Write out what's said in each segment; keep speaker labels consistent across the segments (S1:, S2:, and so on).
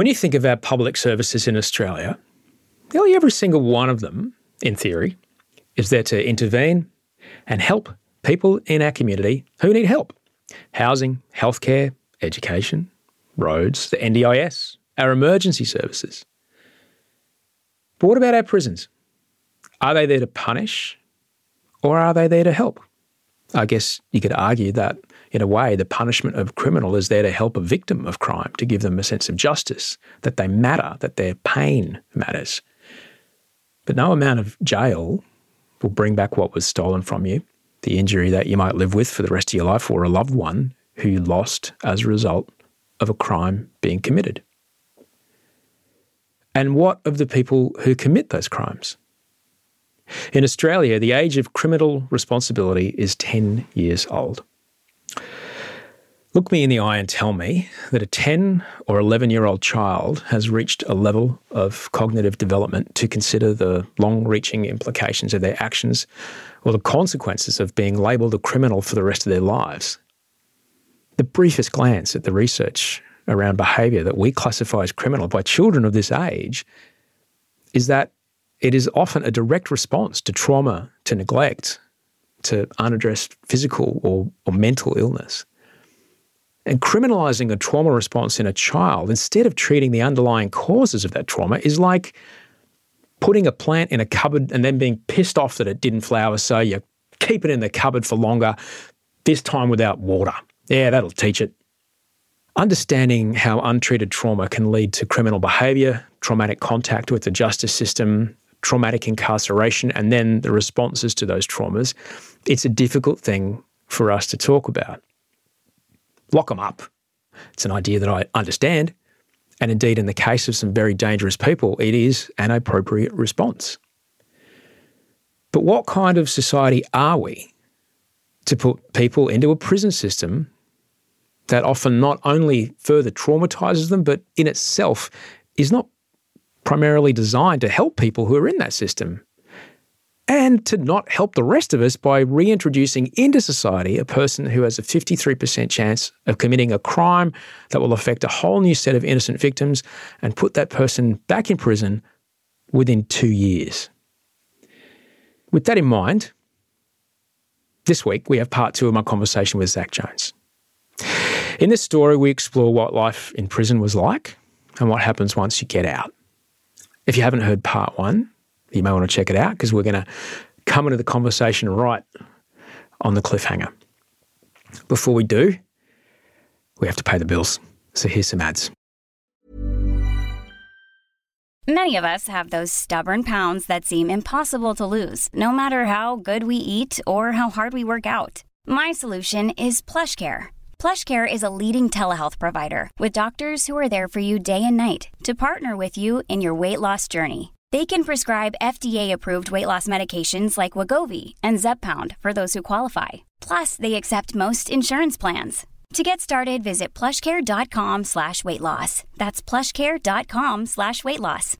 S1: When you think of our public services in Australia, nearly every single one of them, in theory, is there to intervene and help people in our community who need help housing, healthcare, education, roads, the NDIS, our emergency services. But what about our prisons? Are they there to punish or are they there to help? I guess you could argue that, in a way, the punishment of criminal is there to help a victim of crime, to give them a sense of justice, that they matter, that their pain matters. But no amount of jail will bring back what was stolen from you, the injury that you might live with for the rest of your life, or a loved one who you lost as a result of a crime being committed. And what of the people who commit those crimes? In Australia, the age of criminal responsibility is 10 years old. Look me in the eye and tell me that a 10 or 11 year old child has reached a level of cognitive development to consider the long reaching implications of their actions or the consequences of being labelled a criminal for the rest of their lives. The briefest glance at the research around behaviour that we classify as criminal by children of this age is that it is often a direct response to trauma, to neglect, to unaddressed physical or, or mental illness. And criminalizing a trauma response in a child instead of treating the underlying causes of that trauma is like putting a plant in a cupboard and then being pissed off that it didn't flower, so you keep it in the cupboard for longer, this time without water. Yeah, that'll teach it. Understanding how untreated trauma can lead to criminal behaviour, traumatic contact with the justice system, traumatic incarceration, and then the responses to those traumas, it's a difficult thing for us to talk about. Lock them up. It's an idea that I understand. And indeed, in the case of some very dangerous people, it is an appropriate response. But what kind of society are we to put people into a prison system that often not only further traumatizes them, but in itself is not primarily designed to help people who are in that system and to not help the rest of us by reintroducing into society a person who has a 53% chance of committing a crime that will affect a whole new set of innocent victims and put that person back in prison within two years. With that in mind, this week we have part two of my conversation with Zach Jones. In this story, we explore what life in prison was like and what happens once you get out. If you haven't heard part one, you may want to check it out because we're going to come into the conversation right on the cliffhanger. Before we do, we have to pay the bills. So here's some ads.
S2: Many of us have those stubborn pounds that seem impossible to lose, no matter how good we eat or how hard we work out. My solution is PlushCare. PlushCare is a leading telehealth provider with doctors who are there for you day and night to partner with you in your weight loss journey. They can prescribe FDA-approved weight loss medications like Wegovy and Zepbound for those who qualify. Plus, they accept most insurance plans. To get started, visit plushcare.com slash weight loss. That's plushcare.com slash weight loss.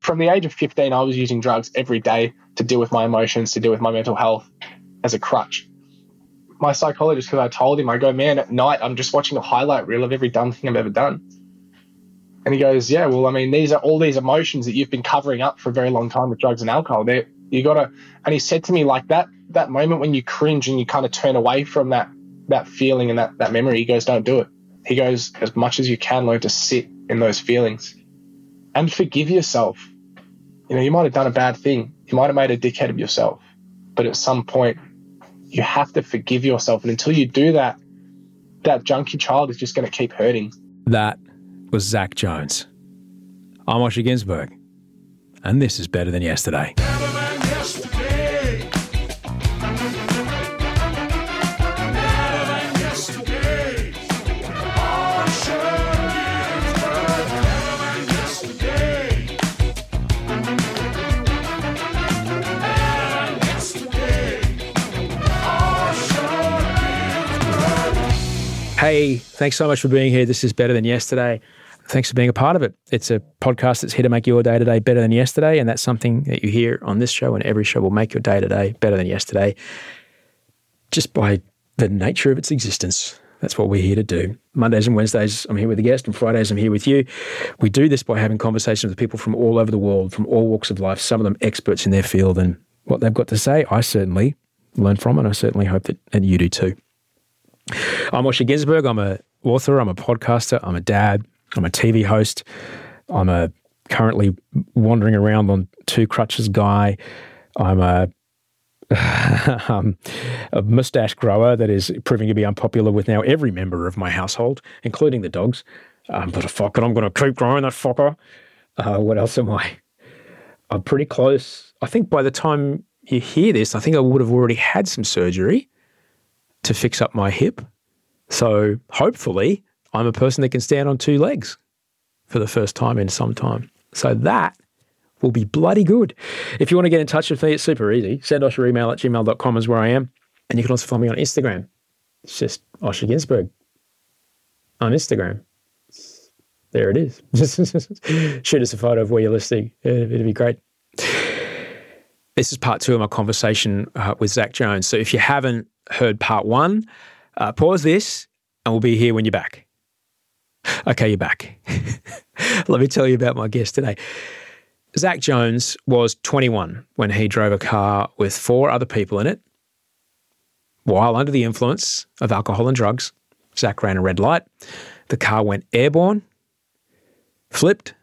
S3: From the age of 15, I was using drugs every day to deal with my emotions, to deal with my mental health as a crutch. My psychologist, because I told him, I go, man, at night, I'm just watching a highlight reel of every dumb thing I've ever done and he goes, yeah, well, I mean, these are all these emotions that you've been covering up for a very long time with drugs and alcohol. They, you gotta, and he said to me like that, that moment when you cringe and you kind of turn away from that, that feeling and that, that memory, he goes, don't do it. He goes, as much as you can, learn to sit in those feelings and forgive yourself. You know, you might have done a bad thing. You might have made a dickhead of yourself, but at some point you have to forgive yourself. And until you do that, that junkie child is just going to keep hurting.
S1: That was Zach Jones. I'm Osher Günsberg, and this is Better Than Yesterday. Hey, thanks so much for being here. This is Better Than Yesterday. Thanks for being a part of it. It's a podcast that's here to make your day to day better than yesterday. And that's something that you hear on this show, and every show will make your day to day better than yesterday just by the nature of its existence. That's what we're here to do. Mondays and Wednesdays, I'm here with a guest, and Fridays, I'm here with you. We do this by having conversations with people from all over the world, from all walks of life, some of them experts in their field. And what they've got to say, I certainly learn from, and I certainly hope that and you do too. I'm Osher Günsberg. I'm a author, I'm a podcaster, I'm a dad, I'm a TV host, I'm a currently wandering around on two crutches guy. I'm a um, a mustache grower that is proving to be unpopular with now every member of my household, including the dogs. Um, but fuck it, I'm going to keep growing that fucker. Uh, what else am I? I'm pretty close. I think by the time you hear this, I think I would have already had some surgery to fix up my hip. So hopefully, I'm a person that can stand on two legs for the first time in some time. So that will be bloody good. If you want to get in touch with me, it's super easy. Send us your email at gmail.com is where I am. And you can also follow me on Instagram. It's just Osher Günsberg on Instagram. There it is. Shoot us a photo of where you're listening. It'd be great. This is part two of my conversation uh, with Zach Jones. So if you haven't heard part one, uh, pause this and we'll be here when you're back. Okay, you're back. Let me tell you about my guest today. Zach Jones was 21 when he drove a car with four other people in it. While under the influence of alcohol and drugs, Zach ran a red light. The car went airborne, flipped,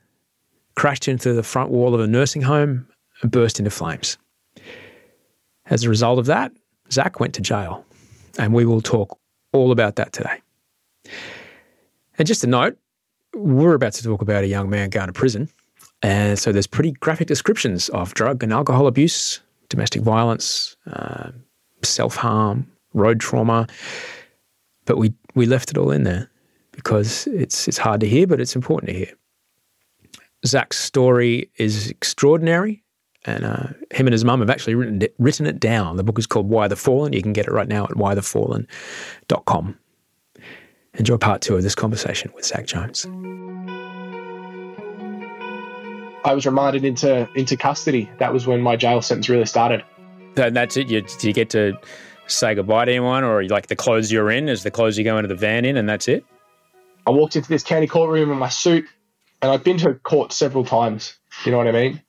S1: crashed into the front wall of a nursing home, and burst into flames. As a result of that, Zach went to jail. And we will talk all about that today. And just a note, we're about to talk about a young man going to prison. And so there's pretty graphic descriptions of drug and alcohol abuse, domestic violence, uh, self harm, road trauma. But we, we left it all in there because it's, it's hard to hear, but it's important to hear. Zach's story is extraordinary. And uh, him and his mum have actually written it, written it down. The book is called Why the Fallen. You can get it right now at whythefallen.com. Enjoy part two of this conversation with Zach Jones.
S3: I was remanded into into custody. That was when my jail sentence really started.
S1: And that's it. You, did you get to say goodbye to anyone, or like the clothes you're in is the clothes you go into the van in, and that's it?
S3: I walked into this county courtroom in my suit, and I've been to court several times. You know what I mean?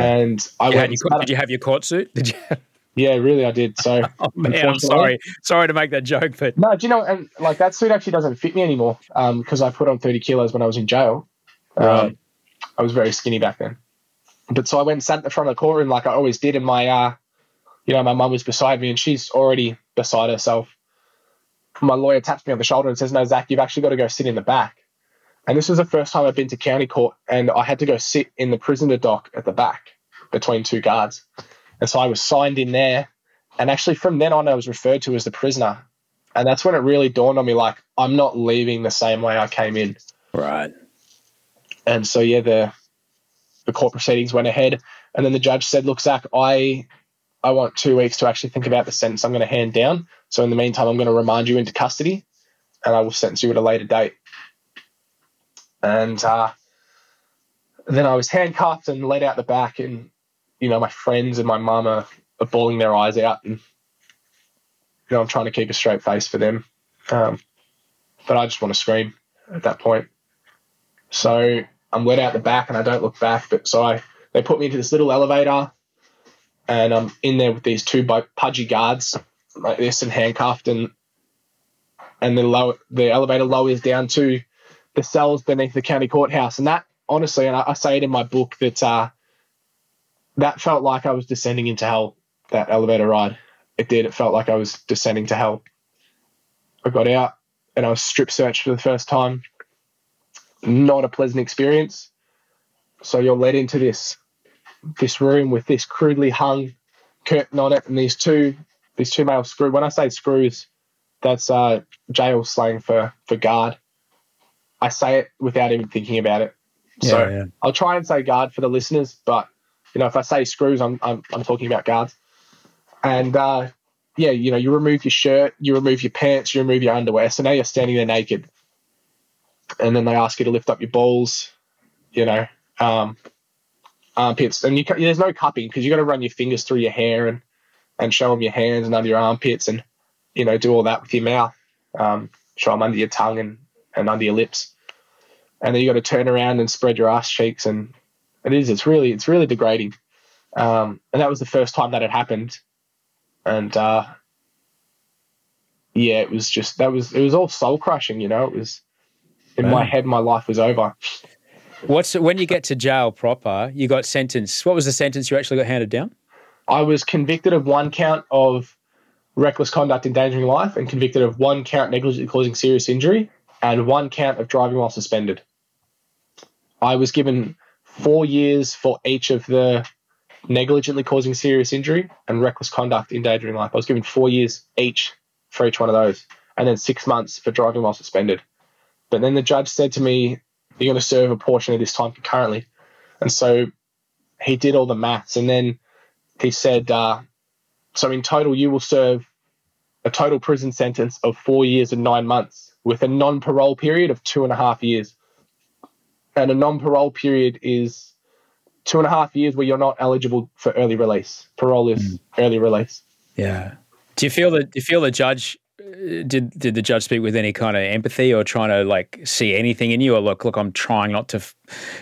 S3: And I
S1: you
S3: went.
S1: Your, did you have your court suit? Did you?
S3: Yeah, really, I did. So,
S1: oh, man, I'm sorry, sorry to make that joke, but
S3: no, do you know? And like that suit actually doesn't fit me anymore because um, I put on 30 kilos when I was in jail. Right. Um, I was very skinny back then. But so I went and sat at the front of the courtroom like I always did, and my, uh, you know, my mum was beside me, and she's already beside herself. My lawyer taps me on the shoulder and says, "No, Zach, you've actually got to go sit in the back." And this was the first time I've been to county court, and I had to go sit in the prisoner dock at the back between two guards. And so I was signed in there, and actually from then on, I was referred to as the prisoner. And that's when it really dawned on me, like I'm not leaving the same way I came in.
S1: Right.
S3: And so yeah, the the court proceedings went ahead, and then the judge said, "Look, Zach, I I want two weeks to actually think about the sentence I'm going to hand down. So in the meantime, I'm going to remand you into custody, and I will sentence you at a later date." And uh, then I was handcuffed and led out the back, and you know my friends and my mum are, are bawling their eyes out, and you know I'm trying to keep a straight face for them, um, but I just want to scream at that point. So I'm led out the back and I don't look back. But so I they put me into this little elevator, and I'm in there with these two pudgy guards like this and handcuffed, and and the low the elevator lowers down to the cells beneath the county courthouse, and that honestly, and I, I say it in my book that uh, that felt like I was descending into hell. That elevator ride, it did. It felt like I was descending to hell. I got out and I was strip searched for the first time not a pleasant experience. So you're led into this this room with this crudely hung curtain on it and these two these two male screws. When I say screws, that's uh, jail slang for for guard. I say it without even thinking about it. So yeah, yeah. I'll try and say guard for the listeners, but you know if I say screws, I'm I'm, I'm talking about guards. And uh, yeah, you know you remove your shirt, you remove your pants, you remove your underwear, so now you're standing there naked and then they ask you to lift up your balls, you know, um, armpits, and you there's no cupping because you got to run your fingers through your hair and and show them your hands and under your armpits and you know do all that with your mouth. Um, show them under your tongue and, and under your lips. And then you got to turn around and spread your ass cheeks. And it is, it's really, it's really degrading. Um, and that was the first time that had happened. And, uh, yeah, it was just, that was, it was all soul crushing, you know, it was in my head, my life was over.
S1: What's when you get to jail proper, you got sentenced. What was the sentence you actually got handed down?
S3: I was convicted of one count of reckless conduct endangering life and convicted of one count negligently causing serious injury and one count of driving while suspended. I was given four years for each of the negligently causing serious injury and reckless conduct endangering life. I was given four years each for each one of those, and then six months for driving while suspended. But then the judge said to me, You're going to serve a portion of this time concurrently. And so he did all the maths, and then he said, uh, So in total, you will serve a total prison sentence of four years and nine months with a non parole period of two and a half years. And a non parole period is two and a half years where you're not eligible for early release. Parole is mm. early release.
S1: Yeah. Do you feel that? Do you feel the judge? Uh, did did the judge speak with any kind of empathy or trying to like see anything in you or look look I'm trying not to f-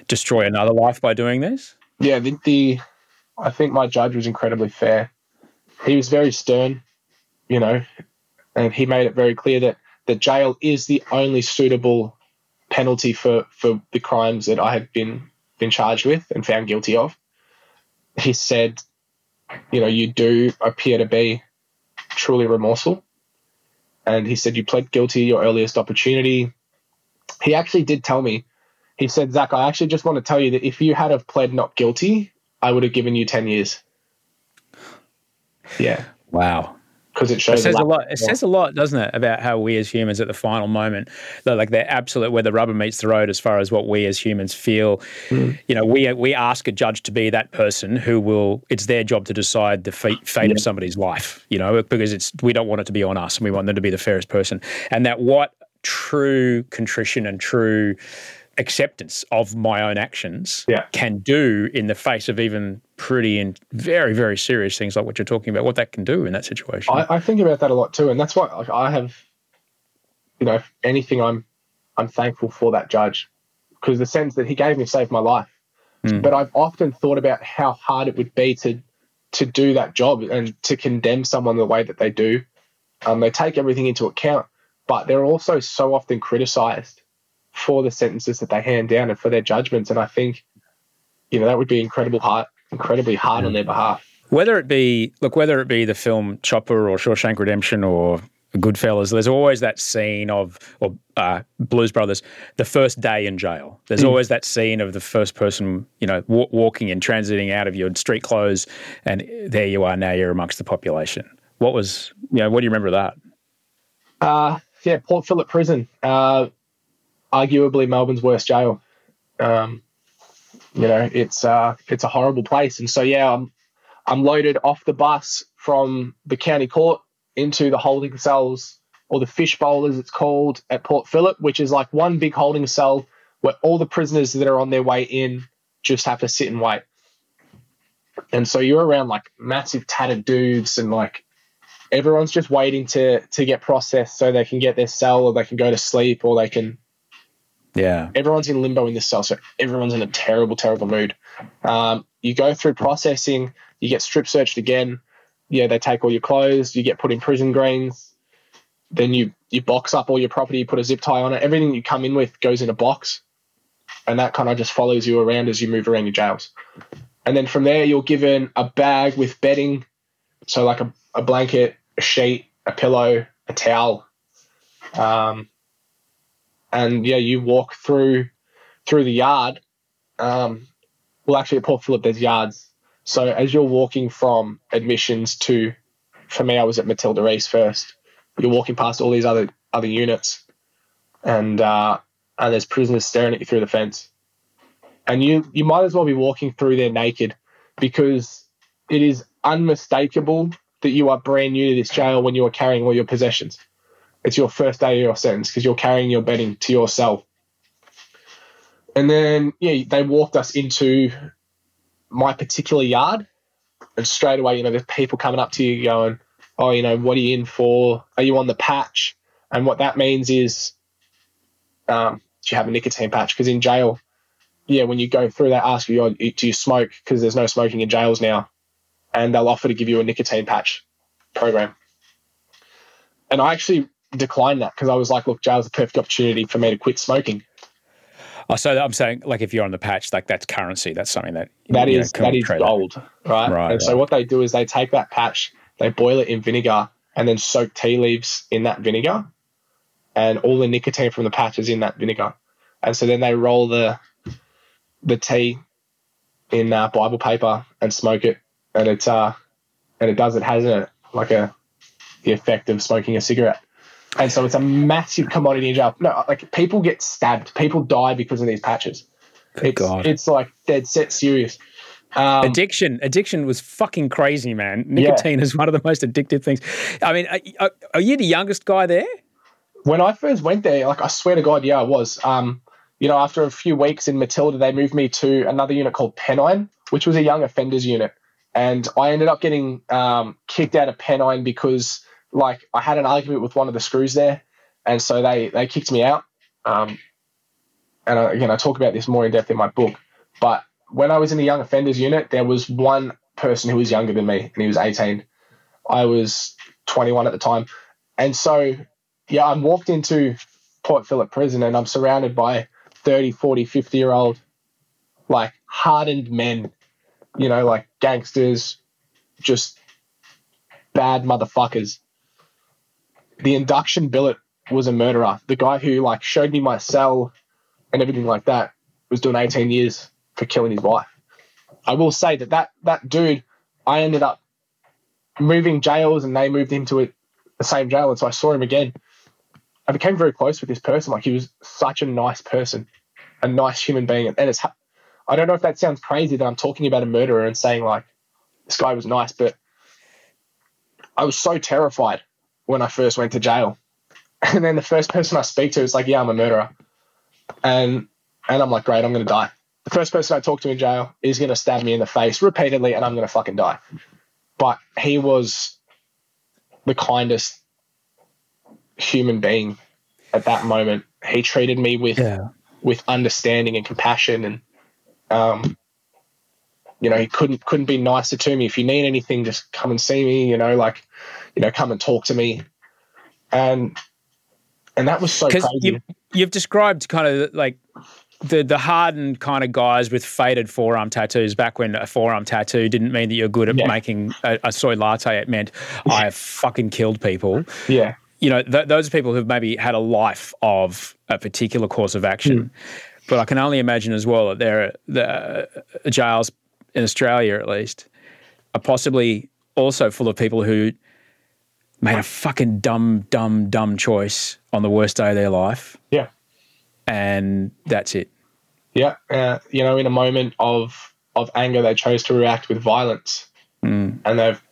S1: destroy another life by doing this?
S3: Yeah, the, the I think my judge was incredibly fair. He was very stern, you know, and he made it very clear that that jail is the only suitable penalty for for the crimes that I had been been charged with and found guilty of. He said, you know, you do appear to be truly remorseful. And he said, you pled guilty your earliest opportunity. He actually did tell me, he said, Zach, I actually just want to tell you that if you had have pled not guilty, I would have given you 10 years. Yeah.
S1: Wow
S3: because it shows
S1: it says a, lot. It says a lot, doesn't it, about how we as humans at the final moment, like they're absolute where the rubber meets the road, as far as what we as humans feel. Mm. You know, we we ask a judge to be that person who will. It's their job to decide the fate, fate yeah. of somebody's life. You know, because it's we don't want it to be on us, and we want them to be the fairest person. And that what true contrition and true acceptance of my own actions
S3: yeah.
S1: can do in the face of even pretty and very, very serious things like what you're talking about, what that can do in that situation.
S3: I, I think about that a lot too. And that's why I have, you know, anything I'm, I'm thankful for that judge because the sense that he gave me saved my life. Mm. But I've often thought about how hard it would be to, to do that job and to condemn someone the way that they do. Um, they take everything into account, but they're also so often criticized for the sentences that they hand down and for their judgments. And I think, you know, that would be incredible hard, incredibly hard on their behalf.
S1: Whether it be look, whether it be the film Chopper or Shawshank Redemption or Goodfellas, there's always that scene of or uh, Blues Brothers, the first day in jail. There's mm. always that scene of the first person, you know, w- walking and transiting out of your street clothes, and there you are. Now you're amongst the population. What was, you know, what do you remember of that?
S3: Uh, yeah, Port Phillip Prison. Uh, arguably Melbourne's worst jail. Um, you know, it's uh, it's a horrible place, and so yeah, I'm I'm loaded off the bus from the county court into the holding cells or the fishbowl as it's called at Port Phillip, which is like one big holding cell where all the prisoners that are on their way in just have to sit and wait. And so you're around like massive tattered dudes and like everyone's just waiting to to get processed so they can get their cell or they can go to sleep or they can
S1: yeah.
S3: Everyone's in limbo in this cell, so everyone's in a terrible, terrible mood. Um, you go through processing, you get strip searched again. Yeah, they take all your clothes, you get put in prison greens. Then you you box up all your property, you put a zip tie on it. Everything you come in with goes in a box, and that kind of just follows you around as you move around your jails. And then from there, you're given a bag with bedding, so like a, a blanket, a sheet, a pillow, a towel. Um, and yeah, you walk through through the yard. Um, well, actually, at Port Phillip, there's yards. So as you're walking from admissions to, for me, I was at Matilda East first. You're walking past all these other other units, and uh, and there's prisoners staring at you through the fence, and you you might as well be walking through there naked, because it is unmistakable that you are brand new to this jail when you are carrying all your possessions it's your first day of your sentence because you're carrying your bedding to yourself. And then, yeah, they walked us into my particular yard. And straight away, you know, there's people coming up to you going, oh, you know, what are you in for? Are you on the patch? And what that means is, um, do you have a nicotine patch? Because in jail, yeah, when you go through, they ask you, oh, do you smoke? Because there's no smoking in jails now, and they'll offer to give you a nicotine patch program. And I actually declined that because I was like, look, jail's a perfect opportunity for me to quit smoking.
S1: Oh, so I'm saying, like, if you're on the patch, like that's currency. That's something that
S3: that is know, that is gold, right? right? And right. so what they do is they take that patch, they boil it in vinegar, and then soak tea leaves in that vinegar, and all the nicotine from the patch is in that vinegar. And so then they roll the the tea in uh, Bible paper and smoke it, and it's uh and it does it has a like a the effect of smoking a cigarette. And so it's a massive commodity in jail. No, like people get stabbed, people die because of these patches. Good it's, God. it's like dead set serious.
S1: Um, addiction, addiction was fucking crazy, man. Nicotine yeah. is one of the most addictive things. I mean, are, are, you the youngest guy there?
S3: When I first went there, like I swear to God, yeah, I was. Um, you know, after a few weeks in Matilda, they moved me to another unit called Pennine, which was a young offenders unit, and I ended up getting um, kicked out of Pennine because, like, I had an argument with one of the screws there, and so they they kicked me out. Um, and I, again, I talk about this more in depth in my book, but when I was in the young offenders unit, there was one person who was younger than me, and he was 18. I was 21 at the time. And so, yeah, I'm walked into Port Phillip prison and I'm surrounded by 30, 40, 50 year old, like hardened men, you know, like gangsters, just bad motherfuckers. The induction billet was a murderer. The guy who like showed me my cell and everything like that was doing 18 years for killing his wife. I will say that that, that dude, I ended up moving jails and they moved him to a, the same jail. And so I saw him again. I became very close with this person. Like he was such a nice person, a nice human being. And it's, I don't know if that sounds crazy that I'm talking about a murderer and saying like, this guy was nice, but I was so terrified when I first went to jail. And then the first person I speak to is like, yeah, I'm a murderer. And, and I'm like, great, I'm going to die the first person I talk to in jail is going to stab me in the face repeatedly and I'm going to fucking die. But he was the kindest human being at that moment. He treated me with yeah. with understanding and compassion and um you know, he couldn't couldn't be nicer to me. If you need anything, just come and see me, you know, like, you know, come and talk to me. And and that was so crazy.
S1: You, you've described kind of like the the hardened kind of guys with faded forearm tattoos back when a forearm tattoo didn't mean that you're good at yeah. making a, a, soy latte. It meant I have fucking killed people.
S3: Yeah.
S1: You know, th- those are people who've maybe had a life of a particular course of action. Mm. But I can only imagine as well that there are the uh, jails in Australia, at least, are possibly also full of people who made a fucking dumb, dumb, dumb choice on the worst day of their life.
S3: Yeah
S1: and that's it.
S3: Yeah, uh, you know, in a moment of of anger, they chose to react with violence,
S1: mm.
S3: and they've,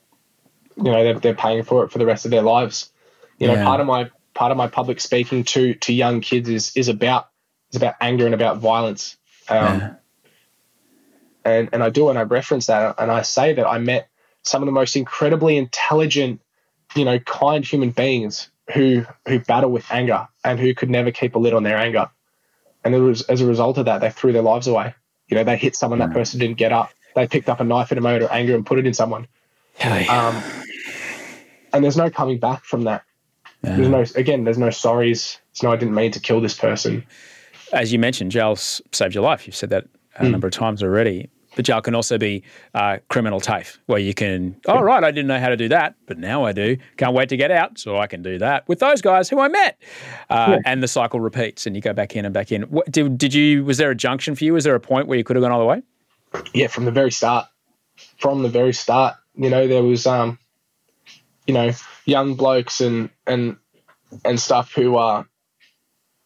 S3: you know, they're, they're paying for it for the rest of their lives. You know, yeah. part of my part of my public speaking to to young kids is is about is about anger and about violence. Um, yeah. And and I do and I reference that and I say that I met some of the most incredibly intelligent, you know, kind human beings who who battle with anger and who could never keep a lid on their anger and it was, as a result of that, they threw their lives away. You know, they hit someone, that person didn't get up. They picked up a knife in a moment of anger and put it in someone. Um, and there's no coming back from that. Yeah. There's no, again, there's no sorries. It's no, I didn't mean to kill this person.
S1: As you mentioned, jail saved your life. You've said that a mm. number of times already. But jail can also be uh, criminal TAFE, where you can, oh, right, I didn't know how to do that, but now I do. Can't wait to get out so I can do that with those guys who I met. Uh, yeah. And the cycle repeats and you go back in and back in. What, did, did you, was there a junction for you? Was there a point where you could have gone all the way?
S3: Yeah, from the very start. From the very start, you know, there was, um, you know, young blokes and, and, and stuff who are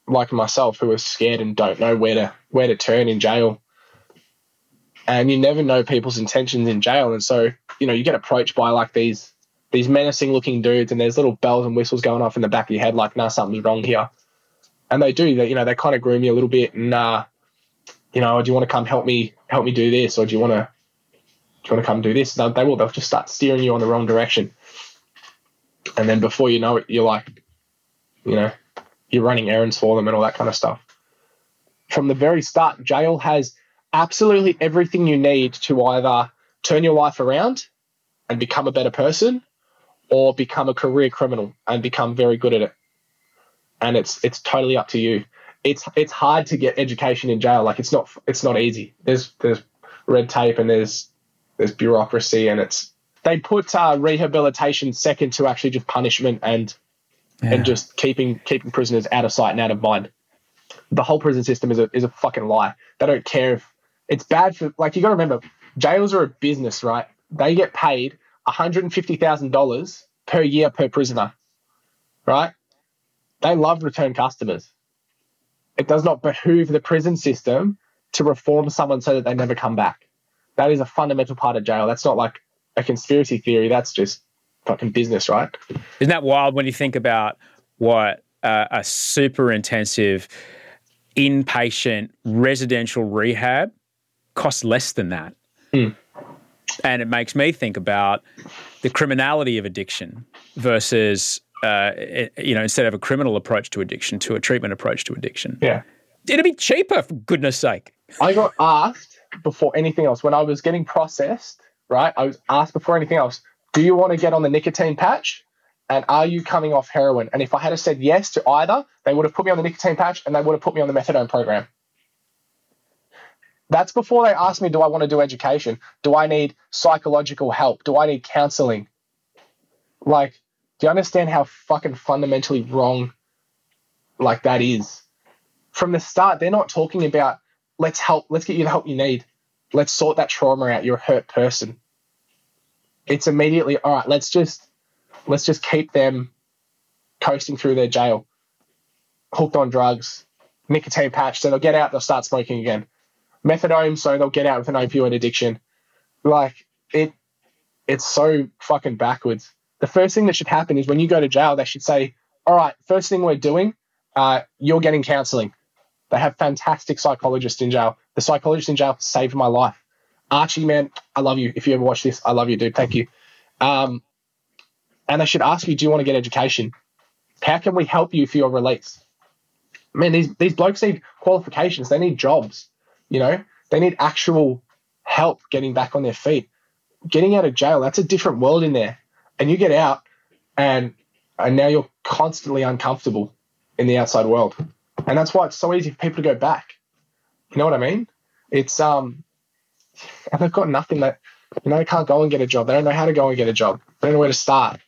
S3: like myself who are scared and don't know where to where to turn in jail and you never know people's intentions in jail. And so, you know, you get approached by like these these menacing looking dudes, and there's little bells and whistles going off in the back of your head, like, nah, something's wrong here. And they do that, you know, they kind of groom you a little bit, and uh, you know, do you want to come help me help me do this, or do you want to do you want to come do this? they will. They'll just start steering you on the wrong direction, and then before you know it, you're like, You know, you're running errands for them and all that kind of stuff. From the very start, jail has absolutely everything you need to either turn your life around and become a better person or become a career criminal and become very good at it. And it's it's totally up to you. It's it's hard to get education in jail. Like it's not it's not easy. There's there's red tape and there's there's bureaucracy and it's they put uh, rehabilitation second to actually just punishment and yeah. and just keeping keeping prisoners out of sight and out of mind. The whole prison system is a is a fucking lie. They don't care if it's bad for like you got to remember jails are a business, right? They get paid one hundred and fifty thousand dollars per year per prisoner, right? They love return customers. It does not behoove the prison system to reform someone so that they never come back. That is a fundamental part of jail. That's not like a conspiracy theory. That's just fucking business, right?
S1: Isn't that wild when you think about what uh, a super intensive inpatient residential rehab costs less than that? Mm. And it makes me think about the criminality of addiction versus, uh, you know, instead of a criminal approach to addiction, to a treatment approach to addiction.
S3: Yeah.
S1: It'd be cheaper, for goodness sake.
S3: I got asked before anything else when I was getting processed, right? I was asked before anything else, do you want to get on the nicotine patch? And are you coming off heroin? And if I had said yes to either, they would have put me on the nicotine patch and they would have put me on the methadone program. That's before they ask me, do I want to do education? Do I need psychological help? Do I need counseling? Like, do you understand how fucking fundamentally wrong like that is? From the start, they're not talking about let's help, let's get you the help you need. Let's sort that trauma out. You're a hurt person it's immediately all right. Let's just let's just keep them coasting through their jail, hooked on drugs, nicotine patch. So they'll get out, they'll start smoking again. Methadone, so they'll get out with an opioid addiction. Like it, it's so fucking backwards. The first thing that should happen is when you go to jail, they should say, "All right, first thing we're doing, uh, you're getting counselling." They have fantastic psychologists in jail. The psychologist in jail saved my life. Archie, man, I love you. If you ever watch this, I love you, dude. Thank you. Um, and they should ask you, do you want to get education? How can we help you for your release? Man, these these blokes need qualifications. They need jobs. You know, they need actual help getting back on their feet. Getting out of jail, that's a different world in there. And you get out, and and now you're constantly uncomfortable in the outside world. And that's why it's so easy for people to go back. You know what I mean? It's um and they've got nothing that you know they can't go and get a job. They don't know how to go and get a job. They don't know where to start.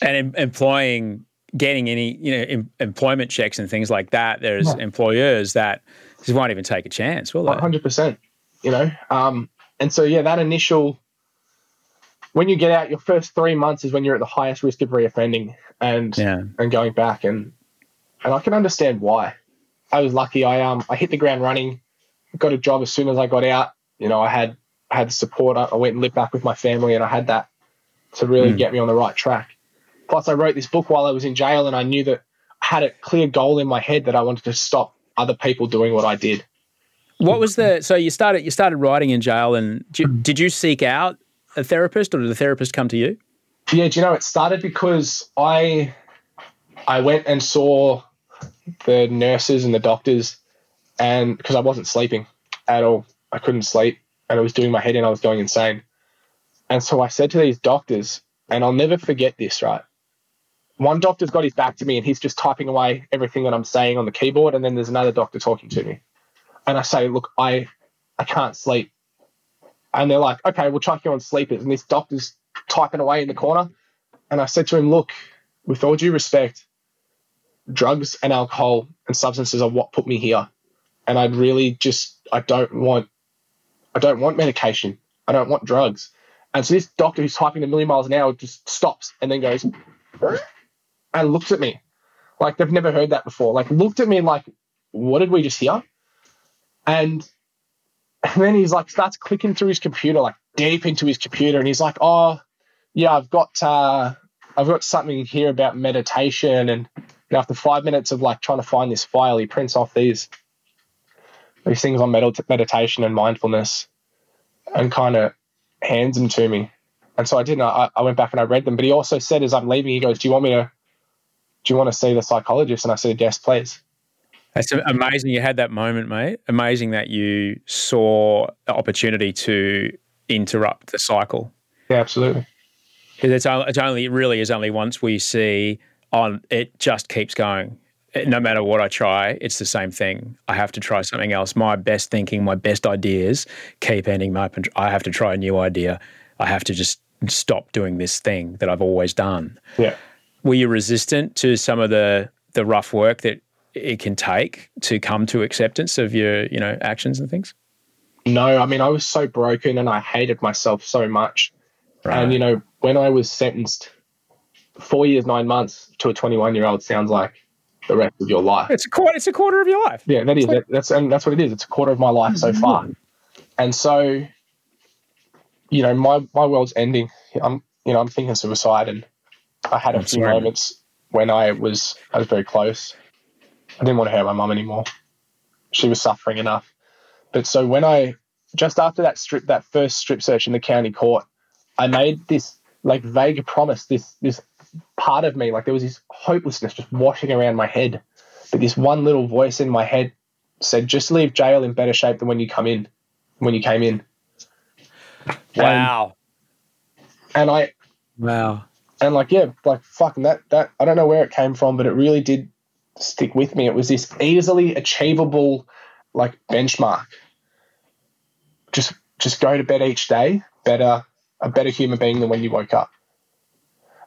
S1: And em- employing, getting any you know em- employment checks and things like that. There's yeah. employers that just won't even take a chance, will they?
S3: One hundred percent. You know, um, and so yeah, that initial when you get out, your first three months is when you're at the highest risk of reoffending and yeah. and going back and and I can understand why. I was lucky. I um I hit the ground running, got a job as soon as I got out you know, I had I had the support. I went and lived back with my family, and I had that to really mm. get me on the right track. Plus, I wrote this book while I was in jail, and I knew that I had a clear goal in my head that I wanted to stop other people doing what I did.
S1: What was the so you started you started writing in jail, and did you, did you seek out a therapist, or did the therapist come to you?
S3: Yeah, do you know it started because I I went and saw the nurses and the doctors, and because I wasn't sleeping at all. I couldn't sleep and it was doing my head in. I was going insane. And so I said to these doctors, and I'll never forget this, right? One doctor's got his back to me and he's just typing away everything that I'm saying on the keyboard. And then there's another doctor talking to me. And I say, look, I, I can't sleep. And they're like, okay, we'll chuck you on sleepers. And this doctor's typing away in the corner. And I said to him, look, with all due respect, drugs and alcohol and substances are what put me here. And I'd really just, I don't want I don't want medication. I don't want drugs. And so this doctor who's typing a million miles an hour just stops and then goes and looked at me like they've never heard that before. Like looked at me like, what did we just hear? And and then he's like starts clicking through his computer, like deep into his computer, and he's like, "Oh, yeah, I've got uh, I've got something here about meditation." And after five minutes of like trying to find this file, he prints off these these things on meditation and mindfulness and kind of hands them to me. And so I didn't. I, I went back and I read them. But he also said, as I'm leaving, he goes, "Do you want me to? Do you want to see the psychologist? And I said, Yes, please.
S1: That's amazing you had that moment, mate. Amazing that you saw the opportunity to interrupt the cycle.
S3: Yeah, absolutely.
S1: Because it's, it's only, it really is only once we see on it just keeps going. No matter what I try, it's the same thing. I have to try something else. My best thinking, my best ideas keep ending up, and I have to try a new idea. I have to just stop doing this thing that I've always done.
S3: Yeah.
S1: Were you resistant to some of the the rough work that it can take to come to acceptance of your, you know, actions and things?
S3: No, I mean I was so broken and I hated myself so much. Right. And you know, when I was sentenced four years, nine months to a 21 year old sounds like the rest of your life.
S1: It's a quarter. It's a quarter of your life.
S3: Yeah, that is. Like, that's and that's what it is. It's a quarter of my life so far. Mm-hmm. And so, you know, my my world's ending. I'm you know I'm thinking suicide, and I had a I'm few sorry. moments when I was I was very close. I didn't want to hurt my mum anymore. She was suffering enough. But so when I just after that strip that first strip search in the county court, I made this like vague promise, this this part of me, like there was this hopelessness just washing around my head. But this one little voice in my head said, just leave jail in better shape than when you come in, when you came in.
S1: Wow.
S3: And, and I
S1: Wow.
S3: And like, yeah, like fucking that that I don't know where it came from, but it really did stick with me. It was this easily achievable like benchmark. Just just go to bed each day better a better human being than when you woke up.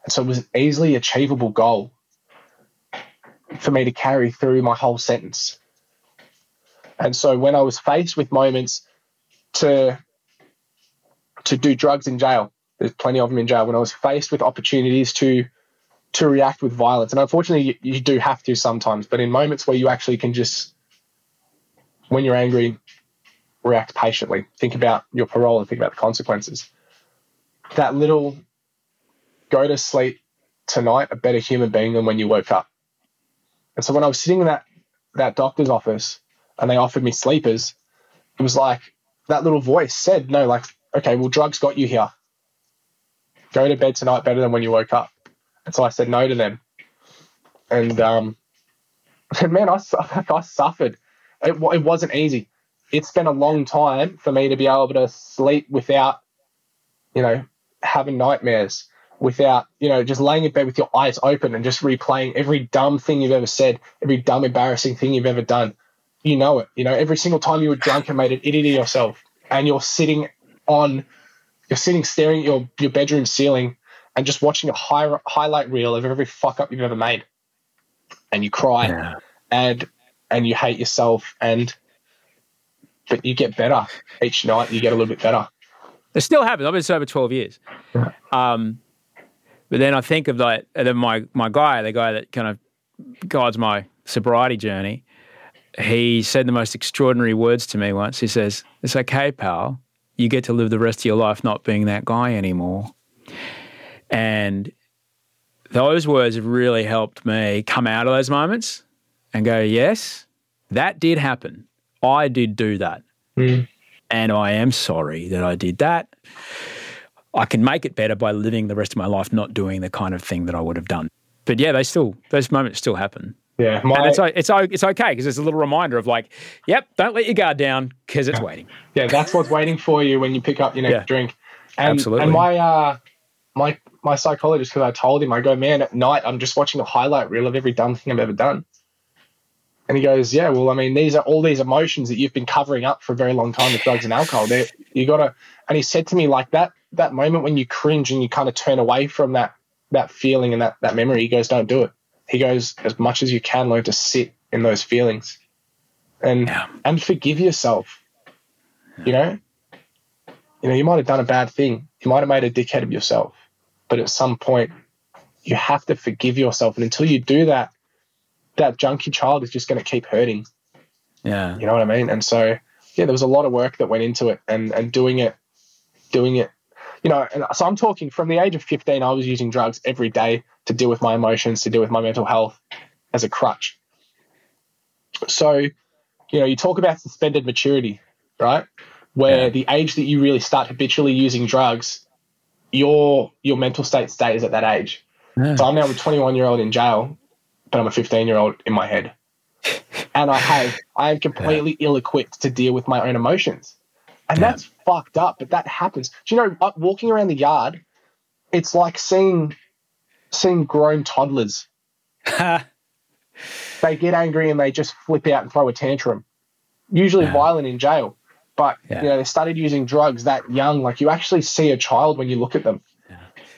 S3: And so it was an easily achievable goal for me to carry through my whole sentence. And so when I was faced with moments to to do drugs in jail, there's plenty of them in jail. When I was faced with opportunities to to react with violence, and unfortunately you, you do have to sometimes, but in moments where you actually can just when you're angry, react patiently. Think about your parole and think about the consequences. That little go to sleep tonight a better human being than when you woke up. And so when I was sitting in that that doctor's office and they offered me sleepers, it was like that little voice said, no, like, okay, well, drugs got you here. Go to bed tonight better than when you woke up. And so I said no to them. And um, man, I, I suffered. It, it wasn't easy. It's been a long time for me to be able to sleep without, you know, having nightmares without, you know, just laying in bed with your eyes open and just replaying every dumb thing you've ever said, every dumb, embarrassing thing you've ever done. You know it. You know, every single time you were drunk and made an idiot of yourself, and you're sitting on, you're sitting staring at your, your bedroom ceiling and just watching a high, highlight reel of every fuck up you've ever made. And you cry yeah. and and you hate yourself and but you get better each night. You get a little bit better.
S1: It still happens. I've been sober twelve years. Yeah. Um, but then I think of like then my my guy, the guy that kind of guides my sobriety journey. He said the most extraordinary words to me once. He says, "It's okay, pal. You get to live the rest of your life not being that guy anymore." And those words have really helped me come out of those moments and go, "Yes, that did happen. I did do that." Mm. And I am sorry that I did that. I can make it better by living the rest of my life not doing the kind of thing that I would have done. But yeah, they still those moments still happen.
S3: Yeah,
S1: my, and it's it's it's okay because it's a little reminder of like, yep, don't let your guard down because it's
S3: yeah.
S1: waiting.
S3: Yeah, that's what's waiting for you when you pick up your next yeah. drink. And,
S1: Absolutely.
S3: And my uh, my my psychologist, because I told him, I go, man, at night I'm just watching a highlight reel of every dumb thing I've ever done. And he goes, yeah, well, I mean, these are all these emotions that you've been covering up for a very long time with drugs and alcohol. They're, you got to, and he said to me like that that moment when you cringe and you kind of turn away from that that feeling and that that memory, he goes, "Don't do it." He goes, "As much as you can, learn to sit in those feelings, and yeah. and forgive yourself." Yeah. You know, you know, you might have done a bad thing. You might have made a dickhead of yourself, but at some point, you have to forgive yourself. And until you do that, that junkie child is just going to keep hurting.
S1: Yeah,
S3: you know what I mean. And so, yeah, there was a lot of work that went into it, and and doing it, doing it you know, and so I'm talking from the age of 15, I was using drugs every day to deal with my emotions, to deal with my mental health as a crutch. So, you know, you talk about suspended maturity, right? Where yeah. the age that you really start habitually using drugs, your your mental state stays at that age. Yeah. So I'm now a 21 year old in jail, but I'm a 15 year old in my head. and I have, I am completely yeah. ill equipped to deal with my own emotions. And that's fucked up, but that happens. Do you know, uh, walking around the yard, it's like seeing, seeing grown toddlers. they get angry and they just flip out and throw a tantrum, usually yeah. violent in jail. But yeah. you know, they started using drugs that young. Like you actually see a child when you look at them.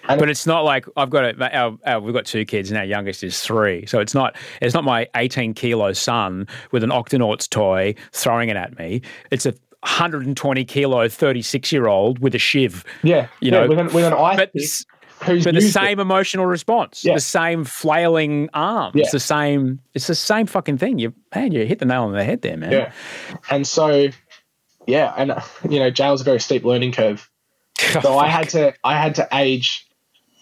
S1: But it's not like I've got a, our, our, we've got two kids and our youngest is three, so it's not it's not my 18 kilo son with an Octonauts toy throwing it at me. It's a 120 kilo 36 year old with a shiv.
S3: Yeah,
S1: you yeah, know,
S3: with an, with an ice but,
S1: who's but the same it. emotional response, yeah. the same flailing arms, yeah. the same. It's the same fucking thing. You man, you hit the nail on the head there, man.
S3: Yeah, and so yeah, and you know, jail's a very steep learning curve. Oh, so I had to I had to age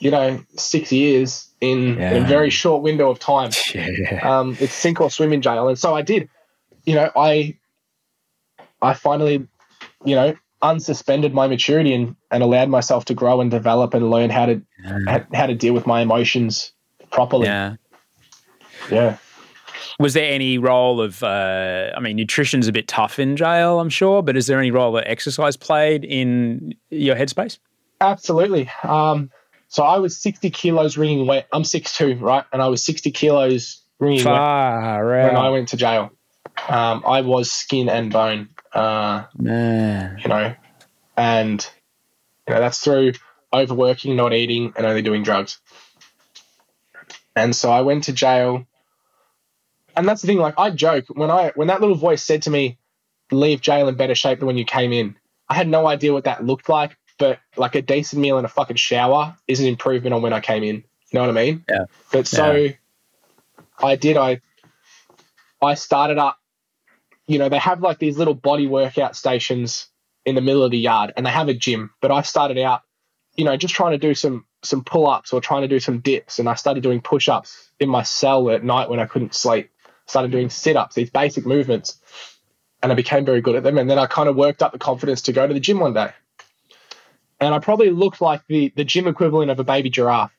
S3: you know, six years in, in a very short window of time. Yeah. Um, it's sink or swim in jail. And so I did, you know, I, I finally, you know, unsuspended my maturity and, and allowed myself to grow and develop and learn how to, yeah. how to deal with my emotions properly.
S1: Yeah.
S3: Yeah.
S1: Was there any role of, uh, I mean, nutrition's a bit tough in jail, I'm sure, but is there any role that exercise played in your headspace?
S3: Absolutely. Um, so I was 60 kilos wringing weight. I'm 6'2", right? And I was 60 kilos wringing
S1: Far weight
S3: when I went to jail. Um, I was skin and bone. Uh,
S1: Man.
S3: You know, and you know that's through overworking, not eating, and only doing drugs. And so I went to jail. And that's the thing, like I joke when I when that little voice said to me, leave jail in better shape than when you came in. I had no idea what that looked like, but like a decent meal and a fucking shower is an improvement on when I came in. You know what I mean?
S1: Yeah.
S3: But so yeah. I did. I I started up. You know, they have like these little body workout stations in the middle of the yard, and they have a gym. But I started out, you know, just trying to do some some pull ups or trying to do some dips, and I started doing push ups in my cell at night when I couldn't sleep. Started doing sit ups, these basic movements, and I became very good at them. And then I kind of worked up the confidence to go to the gym one day and I probably looked like the the gym equivalent of a baby giraffe.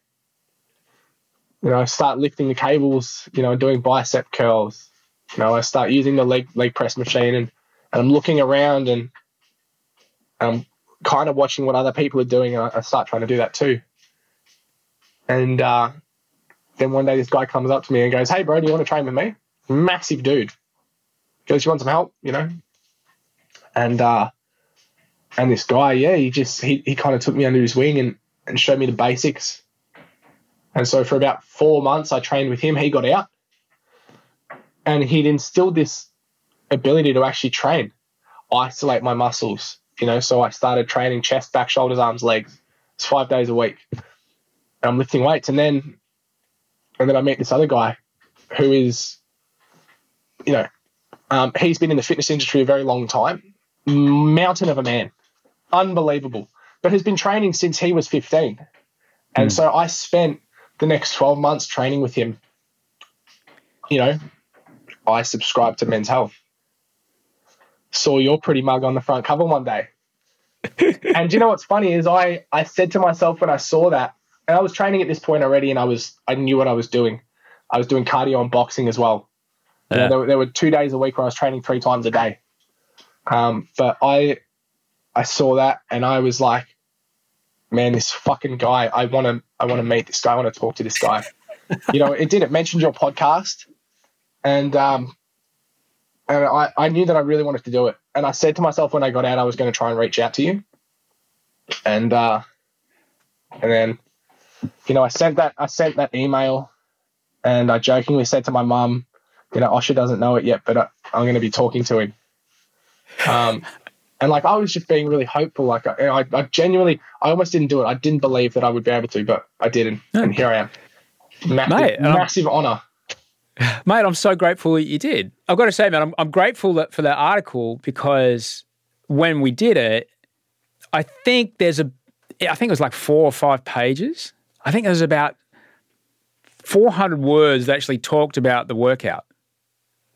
S3: You know, I start lifting the cables, you know, doing bicep curls. You know, I start using the leg leg press machine and, and I'm looking around and I'm kind of watching what other people are doing and I, I start trying to do that too. And uh, then one day this guy comes up to me and goes, Hey bro, do you want to train with me? Massive dude. Goes, You want some help? You know? And uh, and this guy, yeah, he just he, he kind of took me under his wing and, and showed me the basics. And so for about four months I trained with him. He got out. And he'd instilled this ability to actually train, isolate my muscles. You know, so I started training chest, back, shoulders, arms, legs. It's five days a week. And I'm lifting weights. And then and then I meet this other guy who is, you know, um, he's been in the fitness industry a very long time. Mountain of a man unbelievable, but has been training since he was 15. And mm. so I spent the next 12 months training with him. You know, I subscribed to Men's Health. Saw your pretty mug on the front cover one day. and you know what's funny is I I said to myself when I saw that, and I was training at this point already, and I was I knew what I was doing. I was doing cardio and boxing as well. Yeah. You know, there, were, there were two days a week where I was training three times a day. Um, but I I saw that and I was like, man, this fucking guy, I want to, I want to meet this guy. I want to talk to this guy. you know, it didn't mention your podcast, and um, and I, I knew that I really wanted to do it. And I said to myself when I got out, I was going to try and reach out to you. And uh, and then, you know, I sent that, I sent that email, and I jokingly said to my mum, you know, Osher doesn't know it yet, but I, I'm going to be talking to him. Um, and like I was just being really hopeful. Like I, I, I, genuinely, I almost didn't do it. I didn't believe that I would be able to, but I did, and, and here I am. Massive, Mate, massive honor.
S1: Mate, I'm so grateful that you did. I've got to say, man, I'm, I'm grateful that, for that article because when we did it, I think there's a, I think it was like four or five pages. I think there's about 400 words that actually talked about the workout.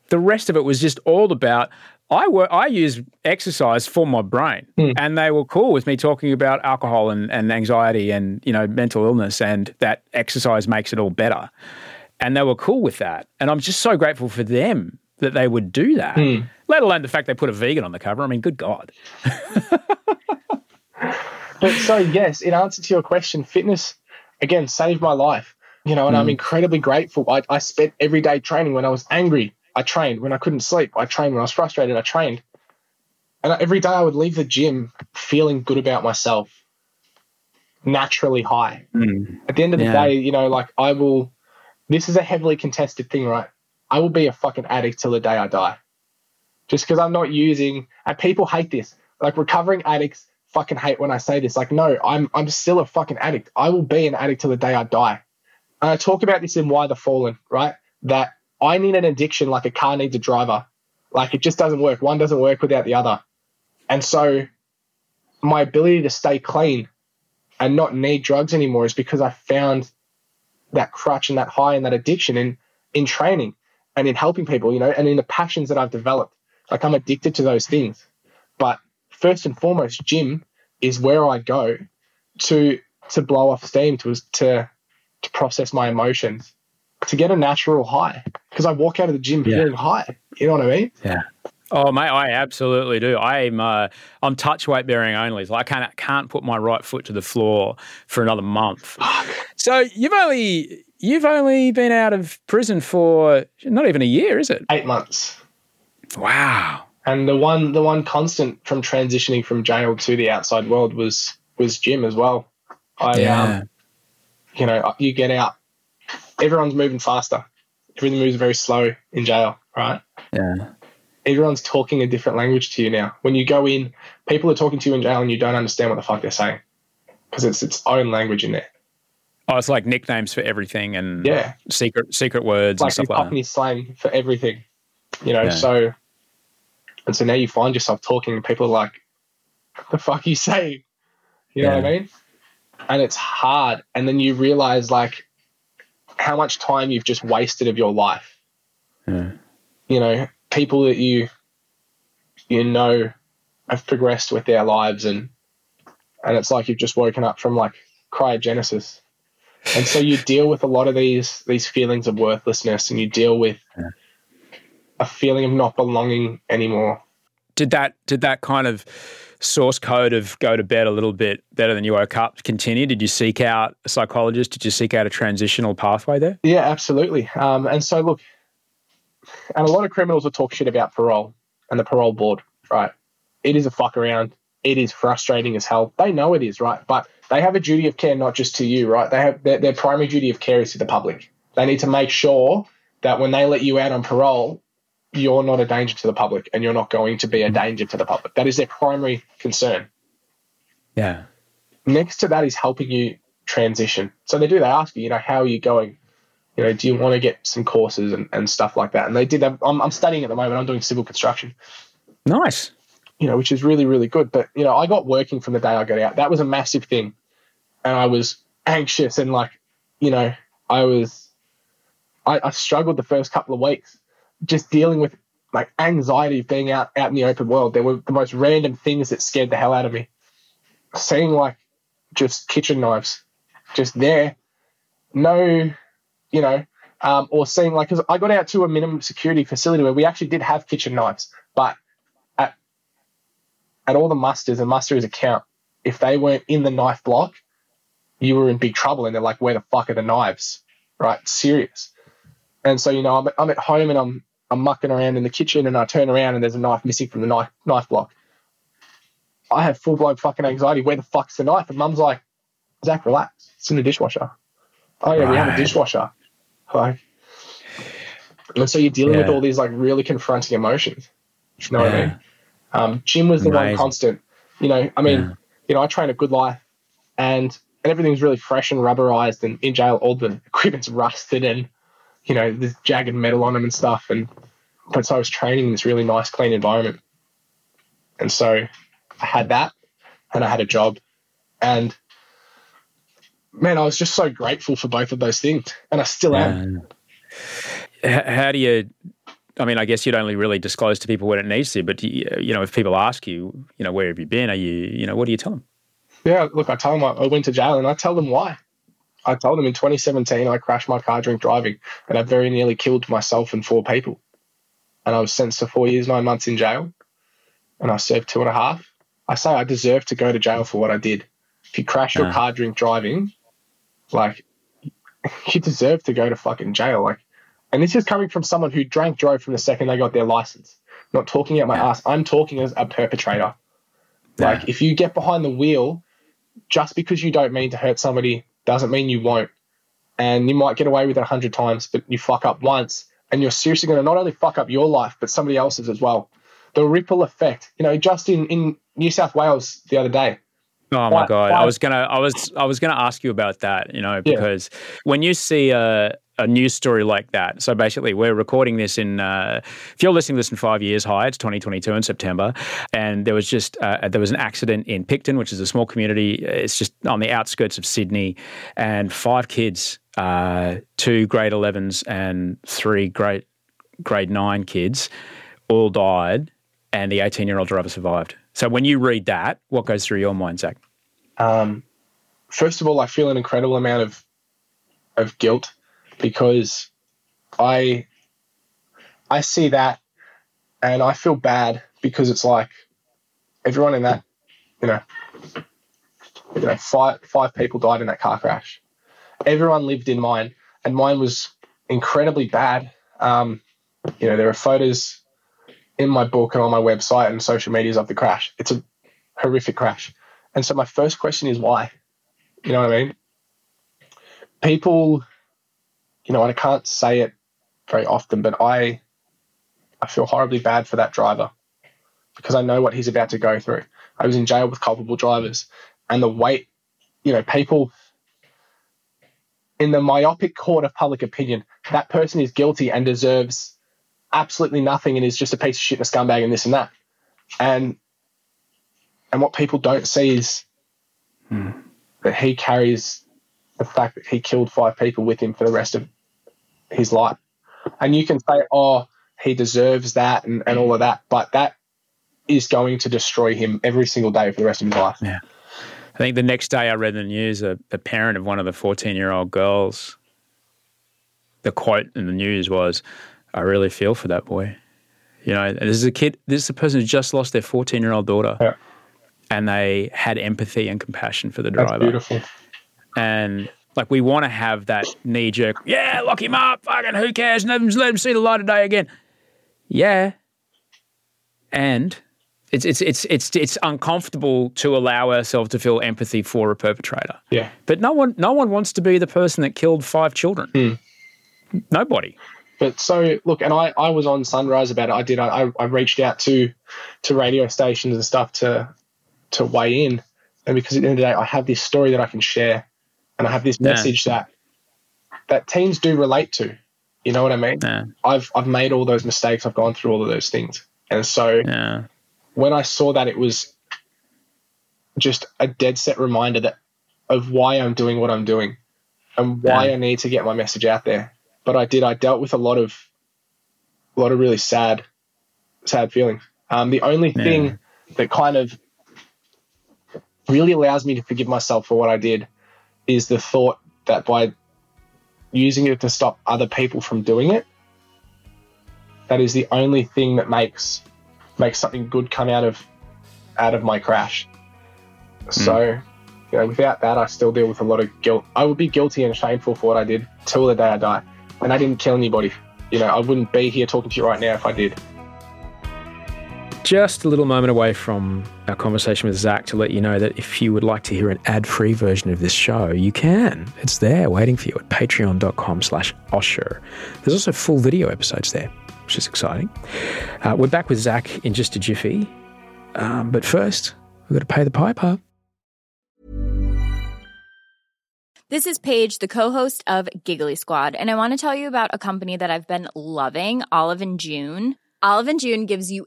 S1: The rest of it was just all about I work, I use exercise for my brain, mm. and they were cool with me talking about alcohol and, and anxiety and you know mental illness, and that exercise makes it all better. And they were cool with that. And I'm just so grateful for them that they would do that.
S3: Hmm.
S1: Let alone the fact they put a vegan on the cover. I mean, good God.
S3: But so yes, in answer to your question, fitness again saved my life. You know, and I'm incredibly grateful. I, I spent every day training. When I was angry, I trained. When I couldn't sleep, I trained. When I was frustrated, I trained. And every day I would leave the gym feeling good about myself, naturally high. At the end of the
S1: Yeah.
S3: day, you know, like I will. This is a heavily contested thing, right? I will be a fucking addict till the day I die, just because I'm not using. And people hate this. Like recovering addicts fucking hate when I say this. Like, no, I'm I'm still a fucking addict. I will be an addict till the day I die. And I talk about this in Why the Fallen, right? That I need an addiction like a car needs a driver. Like it just doesn't work. One doesn't work without the other. And so my ability to stay clean and not need drugs anymore is because I found that crutch and that high and that addiction in in training and in helping people, you know, and in the passions that I've developed. Like I'm addicted to those things. But first and foremost, gym is where I go to to blow off steam, to to to process my emotions, to get a natural high. Because I walk out of the gym
S1: Yeah.
S3: feeling high. You know what I mean?
S1: Yeah. Oh, mate, I absolutely do. I'm uh, I'm touch weight bearing only. So I can't can't put my right foot to the floor for another month. So you've only you've only been out of prison for not even a year, is it?
S3: Eight months.
S1: Wow.
S3: And the one the one constant from transitioning from jail to the outside world was was gym as well. I um you know, you get out, everyone's moving faster. Everything moves very slow in jail, right?
S1: yeah.
S3: Everyone's talking a different language to you now. When you go in, people are talking to you in jail and you don't understand what the fuck they're saying because it's its own language in there.
S1: Oh, it's like nicknames for everything and
S3: Yeah.
S1: secret secret words
S3: like
S1: and stuff like that.
S3: Cockney slang for everything, you know.
S1: Yeah.
S3: So, and so now you find yourself talking, and people are like, "What the fuck are you saying?" You know what I mean? And it's hard, and then you realize like how much time you've just wasted of your life.
S1: Yeah.
S3: You know, people that you you know have progressed with their lives, and and it's like you've just woken up from like cryogenesis. And so you deal with a lot of these these feelings of worthlessness, and you deal with
S1: Yeah.
S3: a feeling of not belonging anymore.
S1: Did that did that kind of source code of go to bed a little bit better than you woke up continue? Did you seek out a psychologist? Did you seek out a transitional pathway there?
S3: Yeah, absolutely. Um, and so look, and a lot of criminals will talk shit about parole and the parole board, right? It is a fuck around. It is frustrating as hell. They know it is, right? But they have a duty of care not just to you, right? They have their, their primary duty of care is to the public. They need to make sure that when they let you out on parole, you're not a danger to the public and you're not going to be a danger to the public. That is their primary concern.
S1: Yeah.
S3: Next to that is helping you transition. So they do, they ask you, you know, how are you going? You know, do you want to get some courses and, and stuff like that? And they did that. I'm, I'm studying at the moment. I'm doing civil construction,
S1: Nice.
S3: You know, which is really, really good. But, you know, I got working from the day I got out. That was a massive thing. And I was anxious and like, you know, I was, I, I struggled the first couple of weeks just dealing with like anxiety of being out, out in the open world. There were the most random things that scared the hell out of me. Seeing like just kitchen knives just there, no, you know, um, or seeing like, cause I got out to a minimum security facility where we actually did have kitchen knives, but at all the musters and muster's count. if they weren't in the knife block, you were in big trouble. And they're like, where the fuck are the knives? Right. Serious. And so, you know, I'm, I'm at home and I'm, I'm mucking around in the kitchen and I turn around and there's a knife missing from the knife, knife block. I have full blown fucking anxiety. Where the fuck's the knife? And mum's like, Zach, relax. It's in the dishwasher. Oh yeah, we have a dishwasher. Like, and so you're dealing with all these like really confronting emotions. You know what I mean? Um, Gym was the one constant. You know, I mean,
S1: Yeah.
S3: you know, I trained a good life, and and everything's really fresh and rubberized. And in jail, all the equipment's rusted, and you know, there's jagged metal on them and stuff. And but so I was training in this really nice, clean environment, and so I had that, and I had a job, and man, I was just so grateful for both of those things, and I still am.
S1: How do you? I mean, I guess you'd only really disclose to people when it needs to. But you, you know, if people ask you, you know, where have you been? Are you, you know, what do you tell them?
S3: Yeah, look, I tell them I I went to jail, and I tell them why. I told them in 2017 I crashed my car drink driving and I very nearly killed myself and four people. And I was sentenced to four years, nine months in jail. And I served two and a half. I say I deserve to go to jail for what I did. If you crash your uh-huh. car drink driving, like you deserve to go to fucking jail. Like, and this is coming from someone who drank drove from the second they got their license. Not talking out my yeah. ass. I'm talking as a perpetrator. Yeah. Like, if you get behind the wheel, just because you don't mean to hurt somebody doesn't mean you won't. And you might get away with it a hundred times, but you fuck up once, and you're seriously going to not only fuck up your life, but somebody else's as well. The ripple effect. You know, just in in New South Wales the other day,
S1: Oh my god! I was gonna, I was, I was gonna ask you about that. You know, because yeah. when you see a a news story like that, so basically we're recording this in. Uh, if you're listening to this in five years, hi, it's 2022 in September, and there was just uh, there was an accident in Picton, which is a small community. It's just on the outskirts of Sydney, and five kids, uh, two grade 11s and three grade grade nine kids, all died, and the 18 year old driver survived. So when you read that, what goes through your mind, Zach?
S3: Um, first of all, I feel an incredible amount of of guilt because I I see that and I feel bad because it's like everyone in that, you know, you know, five five people died in that car crash. Everyone lived in mine, and mine was incredibly bad. Um, you know, there are photos in my book and on my website and social medias of the crash. It's a horrific crash. And so my first question is why? You know what I mean? People, you know, and I can't say it very often, but I I feel horribly bad for that driver because I know what he's about to go through. I was in jail with culpable drivers and the weight, you know, people in the myopic court of public opinion, that person is guilty and deserves absolutely nothing and is just a piece of shit and a scumbag and this and that. And and what people don't see is hmm. that he carries the fact that he killed five people with him for the rest of his life. And you can say, oh, he deserves that and, and all of that, but that is going to destroy him every single day for the rest of his life.
S1: Yeah. I think the next day I read in the news, a, a parent of one of the 14 year old girls, the quote in the news was, I really feel for that boy. You know, this is a kid, this is a person who just lost their 14 year old daughter.
S3: Yeah.
S1: And they had empathy and compassion for the driver.
S3: That's beautiful.
S1: And like we want to have that knee jerk, yeah, lock him up, fucking who cares? Let him, let him see the light of day again. Yeah. And it's it's it's it's it's uncomfortable to allow ourselves to feel empathy for a perpetrator.
S3: Yeah.
S1: But no one no one wants to be the person that killed five children.
S3: Mm.
S1: Nobody.
S3: But so look, and I, I was on Sunrise about it. I did. I, I reached out to to radio stations and stuff to to weigh in, and because at the end of the day, I have this story that I can share, and I have this message yeah. that that teens do relate to. You know what I mean?
S1: Yeah.
S3: I've I've made all those mistakes. I've gone through all of those things, and so
S1: yeah.
S3: when I saw that, it was just a dead set reminder that of why I'm doing what I'm doing, and why I need to get my message out there but I did. I dealt with a lot of, a lot of really sad, sad feelings. Um, the only thing that kind of really allows me to forgive myself for what I did is the thought that by using it to stop other people from doing it, that is the only thing that makes makes something good come out of out of my crash. Mm. So, you know, without that, I still deal with a lot of guilt. I would be guilty and shameful for what I did till the day I die and I didn't kill anybody. You know, I wouldn't be here talking to you right now if I did.
S1: Just a little moment away from our conversation with Zach to let you know that if you would like to hear an ad-free version of this show, you can. It's there waiting for you at patreon.com slash Osher. There's also full video episodes there, which is exciting. Uh, we're back with Zach in just a jiffy. Um, but first, we've got to pay the piper.
S4: This is Paige, the co-host of Giggly Squad, and I want to tell you about a company that I've been loving, Olive and June. Olive and June gives you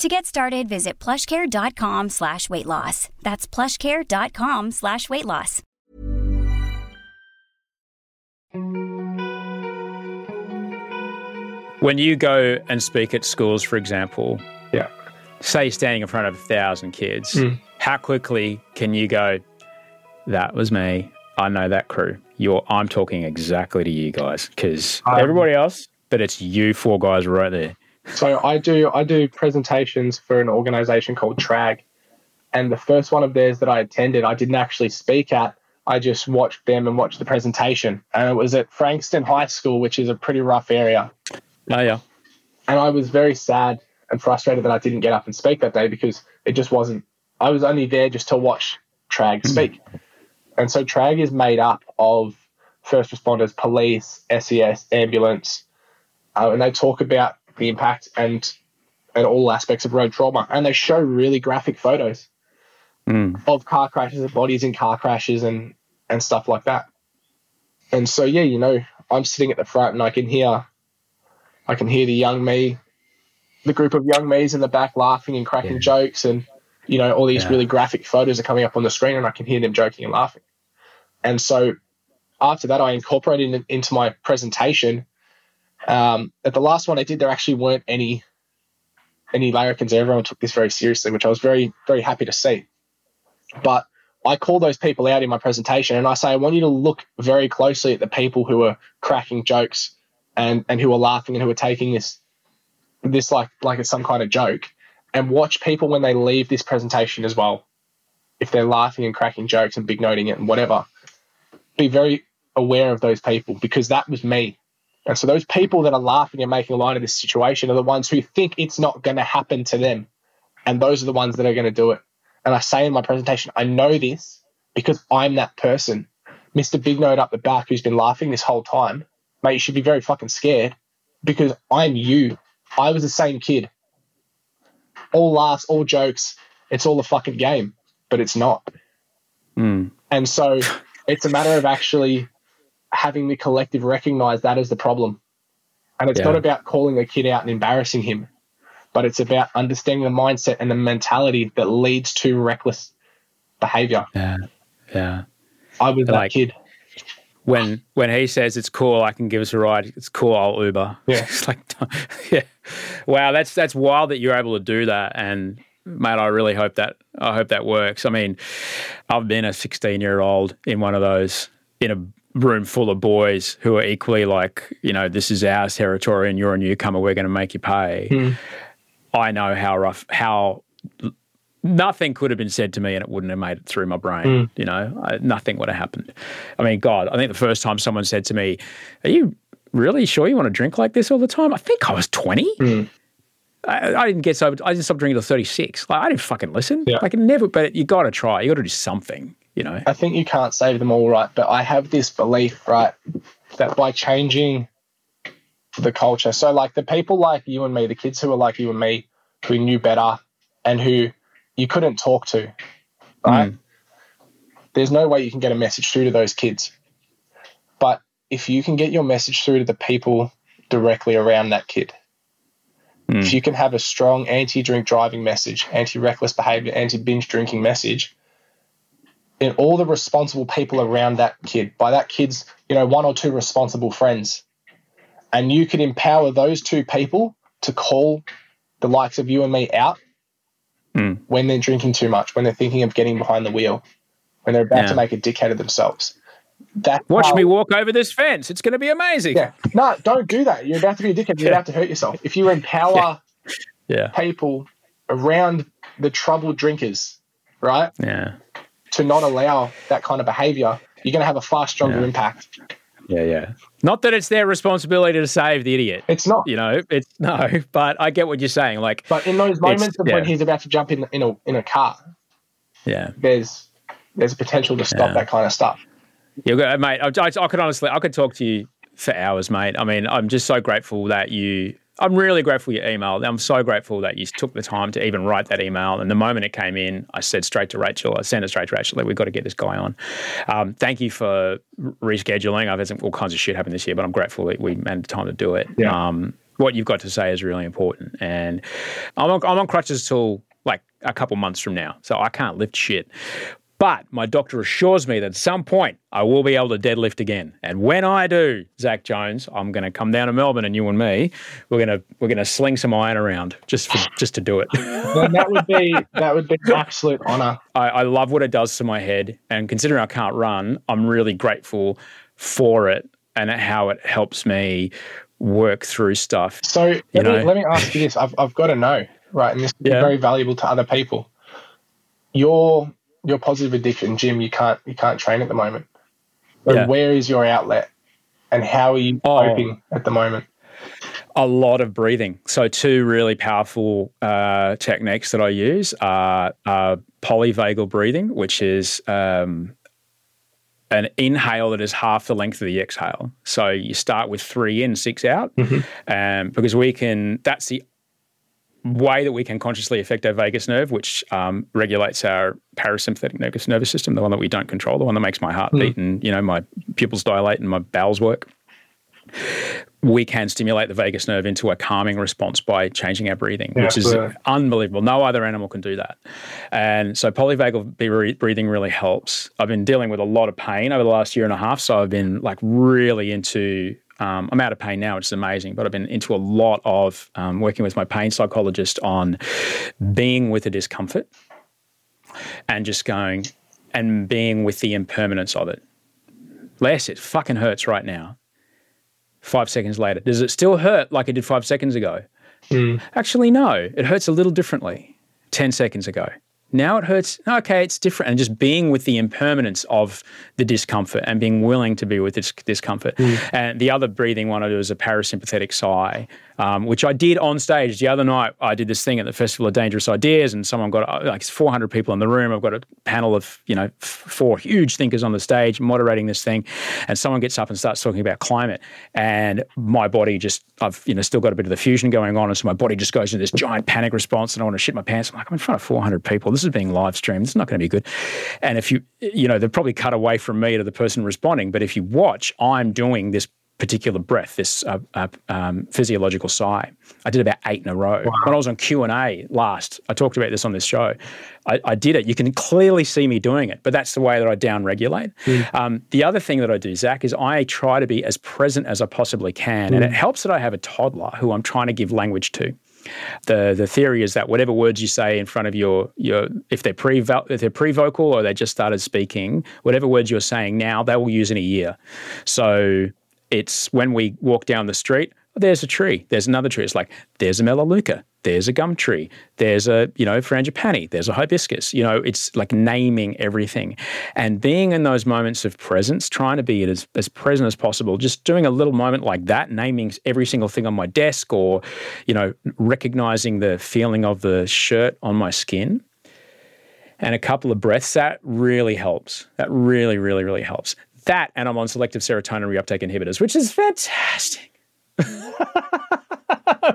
S2: To get started, visit plushcare.com slash weight loss. That's plushcare.com slash weight loss.
S1: When you go and speak at schools, for example,
S3: Yeah.
S1: say standing in front of a thousand kids,
S3: Mm.
S1: how quickly can you go, that was me. I know that crew. You're, I'm talking exactly to you guys because
S3: Um,
S1: everybody else, but it's you four guys right there.
S3: So I do I do presentations for an organization called Trag, and the first one of theirs that I attended, I didn't actually speak at. I just watched them and watched the presentation, and it was at Frankston High School, which is a pretty rough area.
S1: Oh, yeah.
S3: And I was very sad and frustrated that I didn't get up and speak that day because it just wasn't. I was only there just to watch Trag speak, and so Trag is made up of first responders, police, SES, ambulance, uh, and they talk about the impact and and all aspects of road trauma, and they show really graphic photos
S1: Mm.
S3: of car crashes and bodies in car crashes and and stuff like that. And so yeah, you know, I'm sitting at the front and I can hear I can hear the young me, the group of young me's in the back laughing and cracking
S1: Yeah.
S3: jokes and you know, all these
S1: Yeah.
S3: really graphic photos are coming up on the screen and I can hear them joking and laughing. And so after that I incorporated it into my presentation. Um, at the last one I did, there actually weren't any any larrikins. Everyone took this very seriously, which I was very, very happy to see. But I call those people out in my presentation and I say, I want you to look very closely at the people who are cracking jokes and, and who are laughing and who are taking this this like like it's some kind of joke. And watch people when they leave this presentation as well. If they're laughing and cracking jokes and big noting it and whatever. Be very aware of those people because that was me. And so those people that are laughing and making light of this situation are the ones who think it's not going to happen to them. And those are the ones that are going to do it. And I say in my presentation, I know this because I'm that person. Mr. Big Note up the back who's been laughing this whole time, mate, you should be very fucking scared because I'm you. I was the same kid. All laughs, all jokes. It's all a fucking game, but it's not.
S1: Mm.
S3: And so it's a matter of actually having the collective recognize that as the problem. And it's
S1: Yeah.
S3: not about calling a kid out and embarrassing him, but it's about understanding the mindset and the mentality that leads to reckless behavior.
S1: Yeah. Yeah.
S3: I was that
S1: Like-
S3: kid.
S1: when when he says it's cool, I can give us a ride. It's cool, I'll Uber.
S3: Yeah.
S1: it's like, yeah, wow, that's that's wild that you're able to do that. And mate, I really hope that I hope that works. I mean, I've been a 16 year old in one of those in a room full of boys who are equally like, you know, this is our territory and you're a newcomer. We're going to make you pay.
S3: Hmm.
S1: I know how rough, how nothing could have been said to me and it wouldn't have made it through my brain.
S3: Mm.
S1: You know, I, nothing would have happened. I mean, God, I think the first time someone said to me, Are you really sure you want to drink like this all the time? I think I was 20.
S3: Mm.
S1: I, I didn't get sober. I didn't stop drinking till 36. Like, I didn't fucking listen.
S3: Yeah.
S1: Like, never, but you got to try. You got to do something, you know?
S3: I think you can't save them all, right? But I have this belief, right, that by changing the culture, so like the people like you and me, the kids who are like you and me, who knew better and who you couldn't talk to, right?
S1: Mm.
S3: There's no way you can get a message through to those kids. But if you can get your message through to the people directly around that kid,
S1: Mm.
S3: if you can have a strong anti drink driving message, anti reckless behavior, anti binge drinking message, then all the responsible people around that kid, by that kid's, you know, one or two responsible friends, and you can empower those two people to call the likes of you and me out
S1: Mm.
S3: when they're drinking too much, when they're thinking of getting behind the wheel, when they're about
S1: Yeah.
S3: to make a dickhead of themselves. That's
S1: Watch
S3: how-
S1: me walk over this fence. It's going to be amazing.
S3: Yeah. No, don't do that. You're about to be a dickhead. You're
S1: Yeah.
S3: about to hurt yourself. If you empower
S1: Yeah.
S3: people around the troubled drinkers, right,
S1: Yeah.
S3: To not allow that kind of behavior, you're going to have a far stronger
S1: Yeah.
S3: impact.
S1: Yeah. Yeah. Not that it's their responsibility to save the idiot.
S3: It's not.
S1: You know, it's no, but I get what you're saying. Like,
S3: But in those moments of when he's about to jump in in a in a car,
S1: yeah.
S3: there's there's a potential to stop
S1: Yeah.
S3: that kind of stuff.
S1: Yeah, good, mate. I, I, I could honestly, I could talk to you for hours, mate. I mean, I'm just so grateful that you. I'm really grateful for your email. I'm so grateful that you took the time to even write that email. And the moment it came in, I said straight to Rachel. I sent it straight to Rachel. Like, we've got to get this guy on. Um, thank you for rescheduling. I've had some, all kinds of shit happen this year, but I'm grateful that we had the time to do it.
S3: Yeah.
S1: Um, what you've got to say is really important. And I'm on, I'm on crutches till like a couple months from now, so I can't lift shit. But my doctor assures me that at some point I will be able to deadlift again. And when I do, Zach Jones, I'm going to come down to Melbourne, and you and me, we're going to we're going to sling some iron around just for, just to do it.
S3: That would be that would be an absolute honor.
S1: I, I love what it does to my head, and considering I can't run, I'm really grateful for it and how it helps me work through stuff.
S3: So let,
S1: You
S3: me, let me ask you this. I've, I've got to know, right? And this is
S1: Yeah.
S3: very valuable to other people. Your your positive addiction, gym, you can't you can't train at the moment. So
S1: Yeah.
S3: where is your outlet? And how are you
S1: Oh.
S3: coping at the moment?
S1: a lot of breathing. So, two really powerful uh, techniques that I use are, are polyvagal breathing, which is um, an inhale that is half the length of the exhale. So, you start with three in, six out, um, because we can, that's the way that we can consciously affect our vagus nerve, which um, regulates our parasympathetic nervous nervous system, the one that we don't control, the one that makes my heart beat and you know my pupils dilate and my bowels work we can stimulate the vagus nerve into a calming response by changing our breathing,
S3: Yeah,
S1: which is unbelievable. No other animal can do that. And so polyvagal breathing really helps. I've been dealing with a lot of pain over the last year and a half. So I've been like really into, um, I'm out of pain now, which is amazing, but I've been into a lot of um, working with my pain psychologist on being with the discomfort and just going and being with the impermanence of it. Les, it fucking hurts right now five seconds later. Does it still hurt like it did five seconds ago? Actually, no. It hurts a little differently 10 seconds ago. Now it hurts. Okay, it's different. And just being with the impermanence of the discomfort and being willing to be with this discomfort. Hmm. And the other breathing one I do is a parasympathetic sigh, um, which I did on stage the other night. I did this thing at the Festival of Dangerous Ideas, and someone got uh, like 400 people in the room. I've got a panel of you know four huge thinkers on the stage moderating this thing, and someone gets up and starts talking about climate, and my body just I've you know still got a bit of the fusion going on, and so my body just goes into this giant panic response, and I want to shit my pants. I'm like I'm in front of 400 people. This is being live streamed. It's not going to be good. And if you you know they've probably cut away from me to the person responding, but if you watch, I'm doing this particular breath, this uh, uh, um, physiological sigh. I did about eight in a row. When I was on Q and A last, I talked about this on this show. I, I did it. You can clearly see me doing it, but that's the way that I down-regulate. Um, the other thing that I do, Zach, is I try to be as present as I possibly can, and it helps that I have a toddler who I'm trying to give language to. The the theory is that whatever words you say in front of your your if they're pre if they're pre vocal or they just started speaking, whatever words you're saying now, they will use in a year. So it's when we walk down the street, there's a tree, there's another tree. It's like there's a melaleuca, there's a gum tree, there's a you know frangipani, there's a hibiscus. You know, it's like naming everything, and being in those moments of presence, trying to be as as present as possible. Just doing a little moment like that, naming every single thing on my desk, or you know, recognizing the feeling of the shirt on my skin and a couple of breaths, that really helps. That really, really, really helps. That, and I'm on selective serotonin reuptake inhibitors, which is fantastic.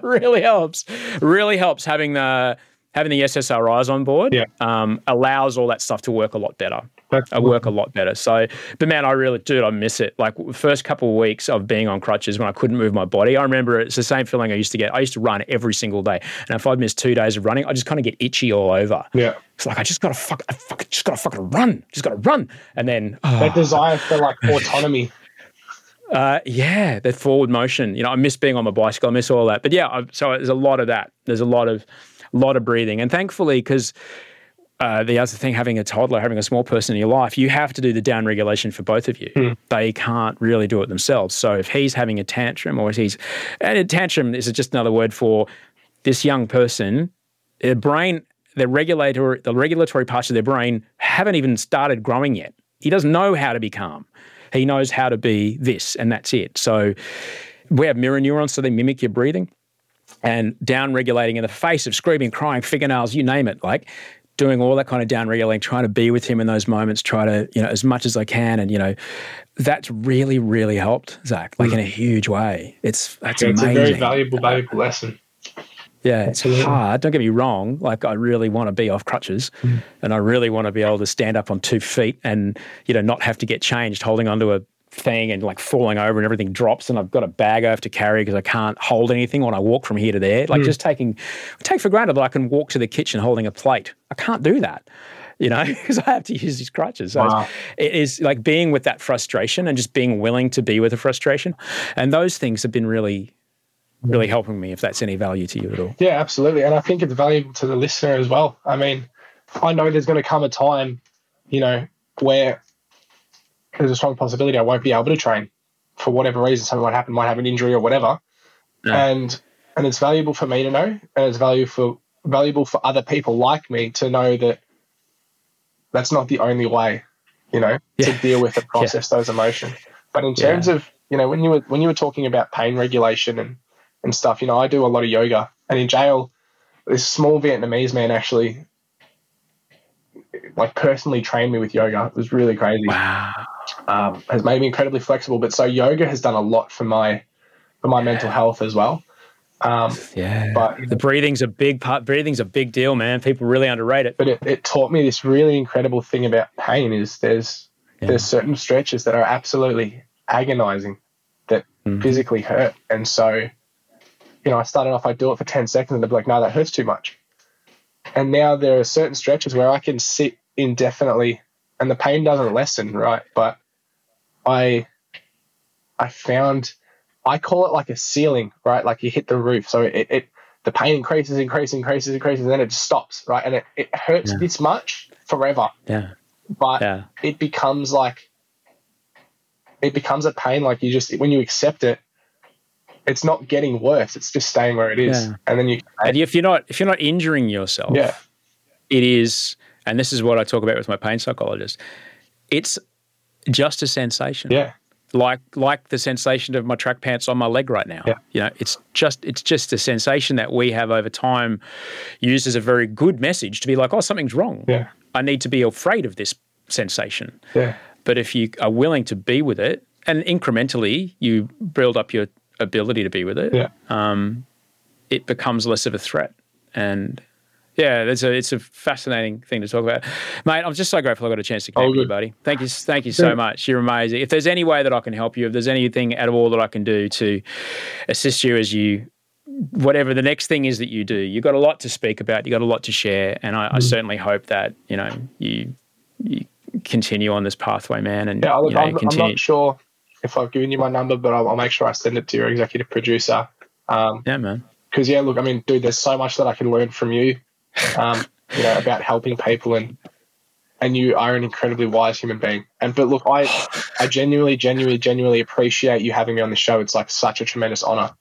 S1: really helps. Really helps having the having the SSRIs on board.
S3: Yeah.
S1: Um, allows all that stuff to work a lot better.
S3: That's
S1: I work a lot better. So, but man, I really, dude, I miss it. Like first couple of weeks of being on crutches when I couldn't move my body, I remember it's the same feeling I used to get. I used to run every single day, and if I'd missed two days of running, I just kind of get itchy all over.
S3: Yeah.
S1: It's like I just gotta fuck, I fuck, just gotta fucking run, just gotta run, and then oh,
S3: That desire for like autonomy.
S1: uh, yeah, that forward motion. You know, I miss being on my bicycle. I miss all that. But yeah, I, so there's a lot of that. There's a lot of, lot of breathing, and thankfully, because uh, the other thing, having a toddler, having a small person in your life, you have to do the down regulation for both of you.
S3: Mm.
S1: They can't really do it themselves. So if he's having a tantrum or if he's, and a tantrum is just another word for this young person, their brain, the regulator, the regulatory parts of their brain haven't even started growing yet. He doesn't know how to be calm. He knows how to be this, and that's it. So we have mirror neurons, so they mimic your breathing and down regulating in the face of screaming, crying, fingernails, you name it. Like doing all that kind of down regulating, trying to be with him in those moments, try to, you know, as much as I can. And, you know, that's really, really helped, Zach, like in a huge way. It's that's
S3: Yeah, it's
S1: amazing.
S3: a very valuable, valuable lesson.
S1: Yeah, it's
S3: Absolutely.
S1: hard. Don't get me wrong. Like I really want to be off crutches, mm. and I really want to be able to stand up on two feet and you know not have to get changed, holding onto a thing and like falling over and everything drops, and I've got a bag I have to carry because I can't hold anything when I walk from here to there. Like hmm. just taking, take for granted that I can walk to the kitchen holding a plate. I can't do that. You know, because I have to use these crutches. So
S3: Wow.
S1: it is like being with that frustration and just being willing to be with the frustration. And those things have been really, really hmm. helping me if that's any value to you at all.
S3: Yeah, absolutely. And I think it's valuable to the listener as well. I mean, I know there's going to come a time, you know, where there's a strong possibility I won't be able to train for whatever reason. Something might happen, might have an injury or whatever.
S1: Yeah.
S3: And and it's valuable for me to know, and it's valuable for valuable for other people like me to know that that's not the only way, you know, to deal with and process those emotions. But in terms of, you know, when you were when you were talking about pain regulation and and stuff, you know, I do a lot of yoga, and in jail, this small Vietnamese man actually, like, personally trained me with yoga. It was really crazy.
S1: Wow.
S3: Um, has made me incredibly flexible. But so yoga has done a lot for my for my mental health as well. Um,
S1: Yeah.
S3: But-
S1: the breathing's a big part. Breathing's a big deal, man. People really underrate it.
S3: but it, it taught me this really incredible thing about pain is there's there's certain stretches that are absolutely agonizing that
S1: Mhm.
S3: physically hurt and so you know i started off i'd do it for 10 seconds and they'd be like no that hurts too much and now there are certain stretches where i can sit indefinitely and the pain doesn't lessen right but i i found i call it like a ceiling right like you hit the roof so it, it the pain increases increases increases increases and then it just stops right and it, it hurts
S1: Yeah.
S3: this much forever
S1: Yeah.
S3: but
S1: Yeah.
S3: it becomes like it becomes a pain like you just when you accept it it's not getting worse it's just staying where it is
S1: Yeah.
S3: and then you
S1: And if you're not if you're not injuring yourself,
S3: yeah
S1: it is. And this is what I talk about with my pain psychologist. It's just a sensation.
S3: yeah
S1: like like the sensation of my track pants on my leg right now.
S3: Yeah.
S1: You know, it's just it's just a sensation that we have over time used as a very good message to be like, oh, something's wrong.
S3: yeah
S1: I need to be afraid of this sensation.
S3: yeah
S1: But if you are willing to be with it, and incrementally you build up your ability to be with it,
S3: yeah
S1: it becomes less of a threat. And yeah, it's a it's a fascinating thing to talk about, mate. I'm just so grateful I got a chance to connect
S3: Oh,
S1: with you, buddy. Thank you, thank you so much. You're amazing. If there's any way that I can help you, if there's anything at all that I can do to assist you as you whatever the next thing is that you do, you've got a lot to speak about. You have got a lot to share, and I,
S3: Mm.
S1: I certainly hope that you know you you continue on this pathway, man. And
S3: yeah look,
S1: you know,
S3: I'm, I'm not sure if i've given you my number but i'll, I'll make sure i send it to your executive producer um
S1: yeah, man.
S3: because yeah look i mean dude there's so much that i can learn from you um you know about helping people and and you are an incredibly wise human being and but look i i genuinely genuinely genuinely appreciate you having me on the show it's like such a tremendous honor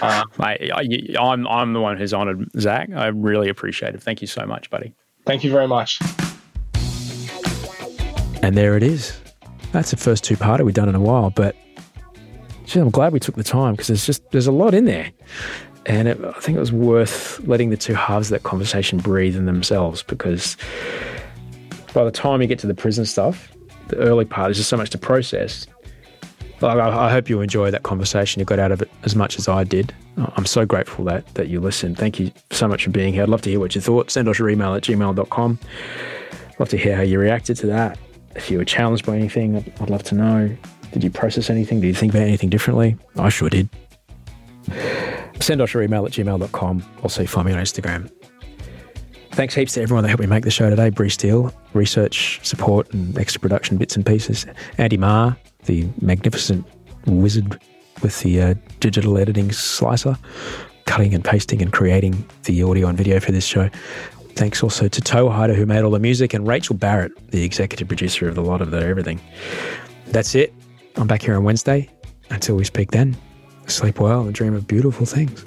S3: um,
S1: Mate, I, I'm I'm the one who's honoured, Zach. I really appreciate it. Thank you so much, buddy.
S3: thank you very much
S1: And there it is. That's the first two parter we've done in a while, but gee, I'm glad we took the time because there's just there's a lot in there, and it, I think it was worth letting the two halves of that conversation breathe in themselves because by the time you get to the prison stuff, the early part is just so much to process. Like, I, I hope you enjoy that conversation. You got out of it as much as I did. I'm so grateful that that you listened. Thank you so much for being here. I'd love to hear what you thought. Send us your email at gmail.com. Love to hear how you reacted to that. If you were challenged by anything, I'd, love to know. Did you process anything? Did you think about anything differently? I sure did. Send us your email at gmail.com. Also, find me on Instagram. Thanks heaps to everyone that helped me make the show today. Bree Steele, research, support, and extra production bits and pieces. Andy Marr, the magnificent wizard with the uh, digital editing slicer, cutting and pasting and creating the audio and video for this show. Thanks also to Toehider, who made all the music, and Rachel Barrett, the executive producer of the lot of the everything. That's it. I'm back here on Wednesday. Until we speak then, sleep well and dream of beautiful things.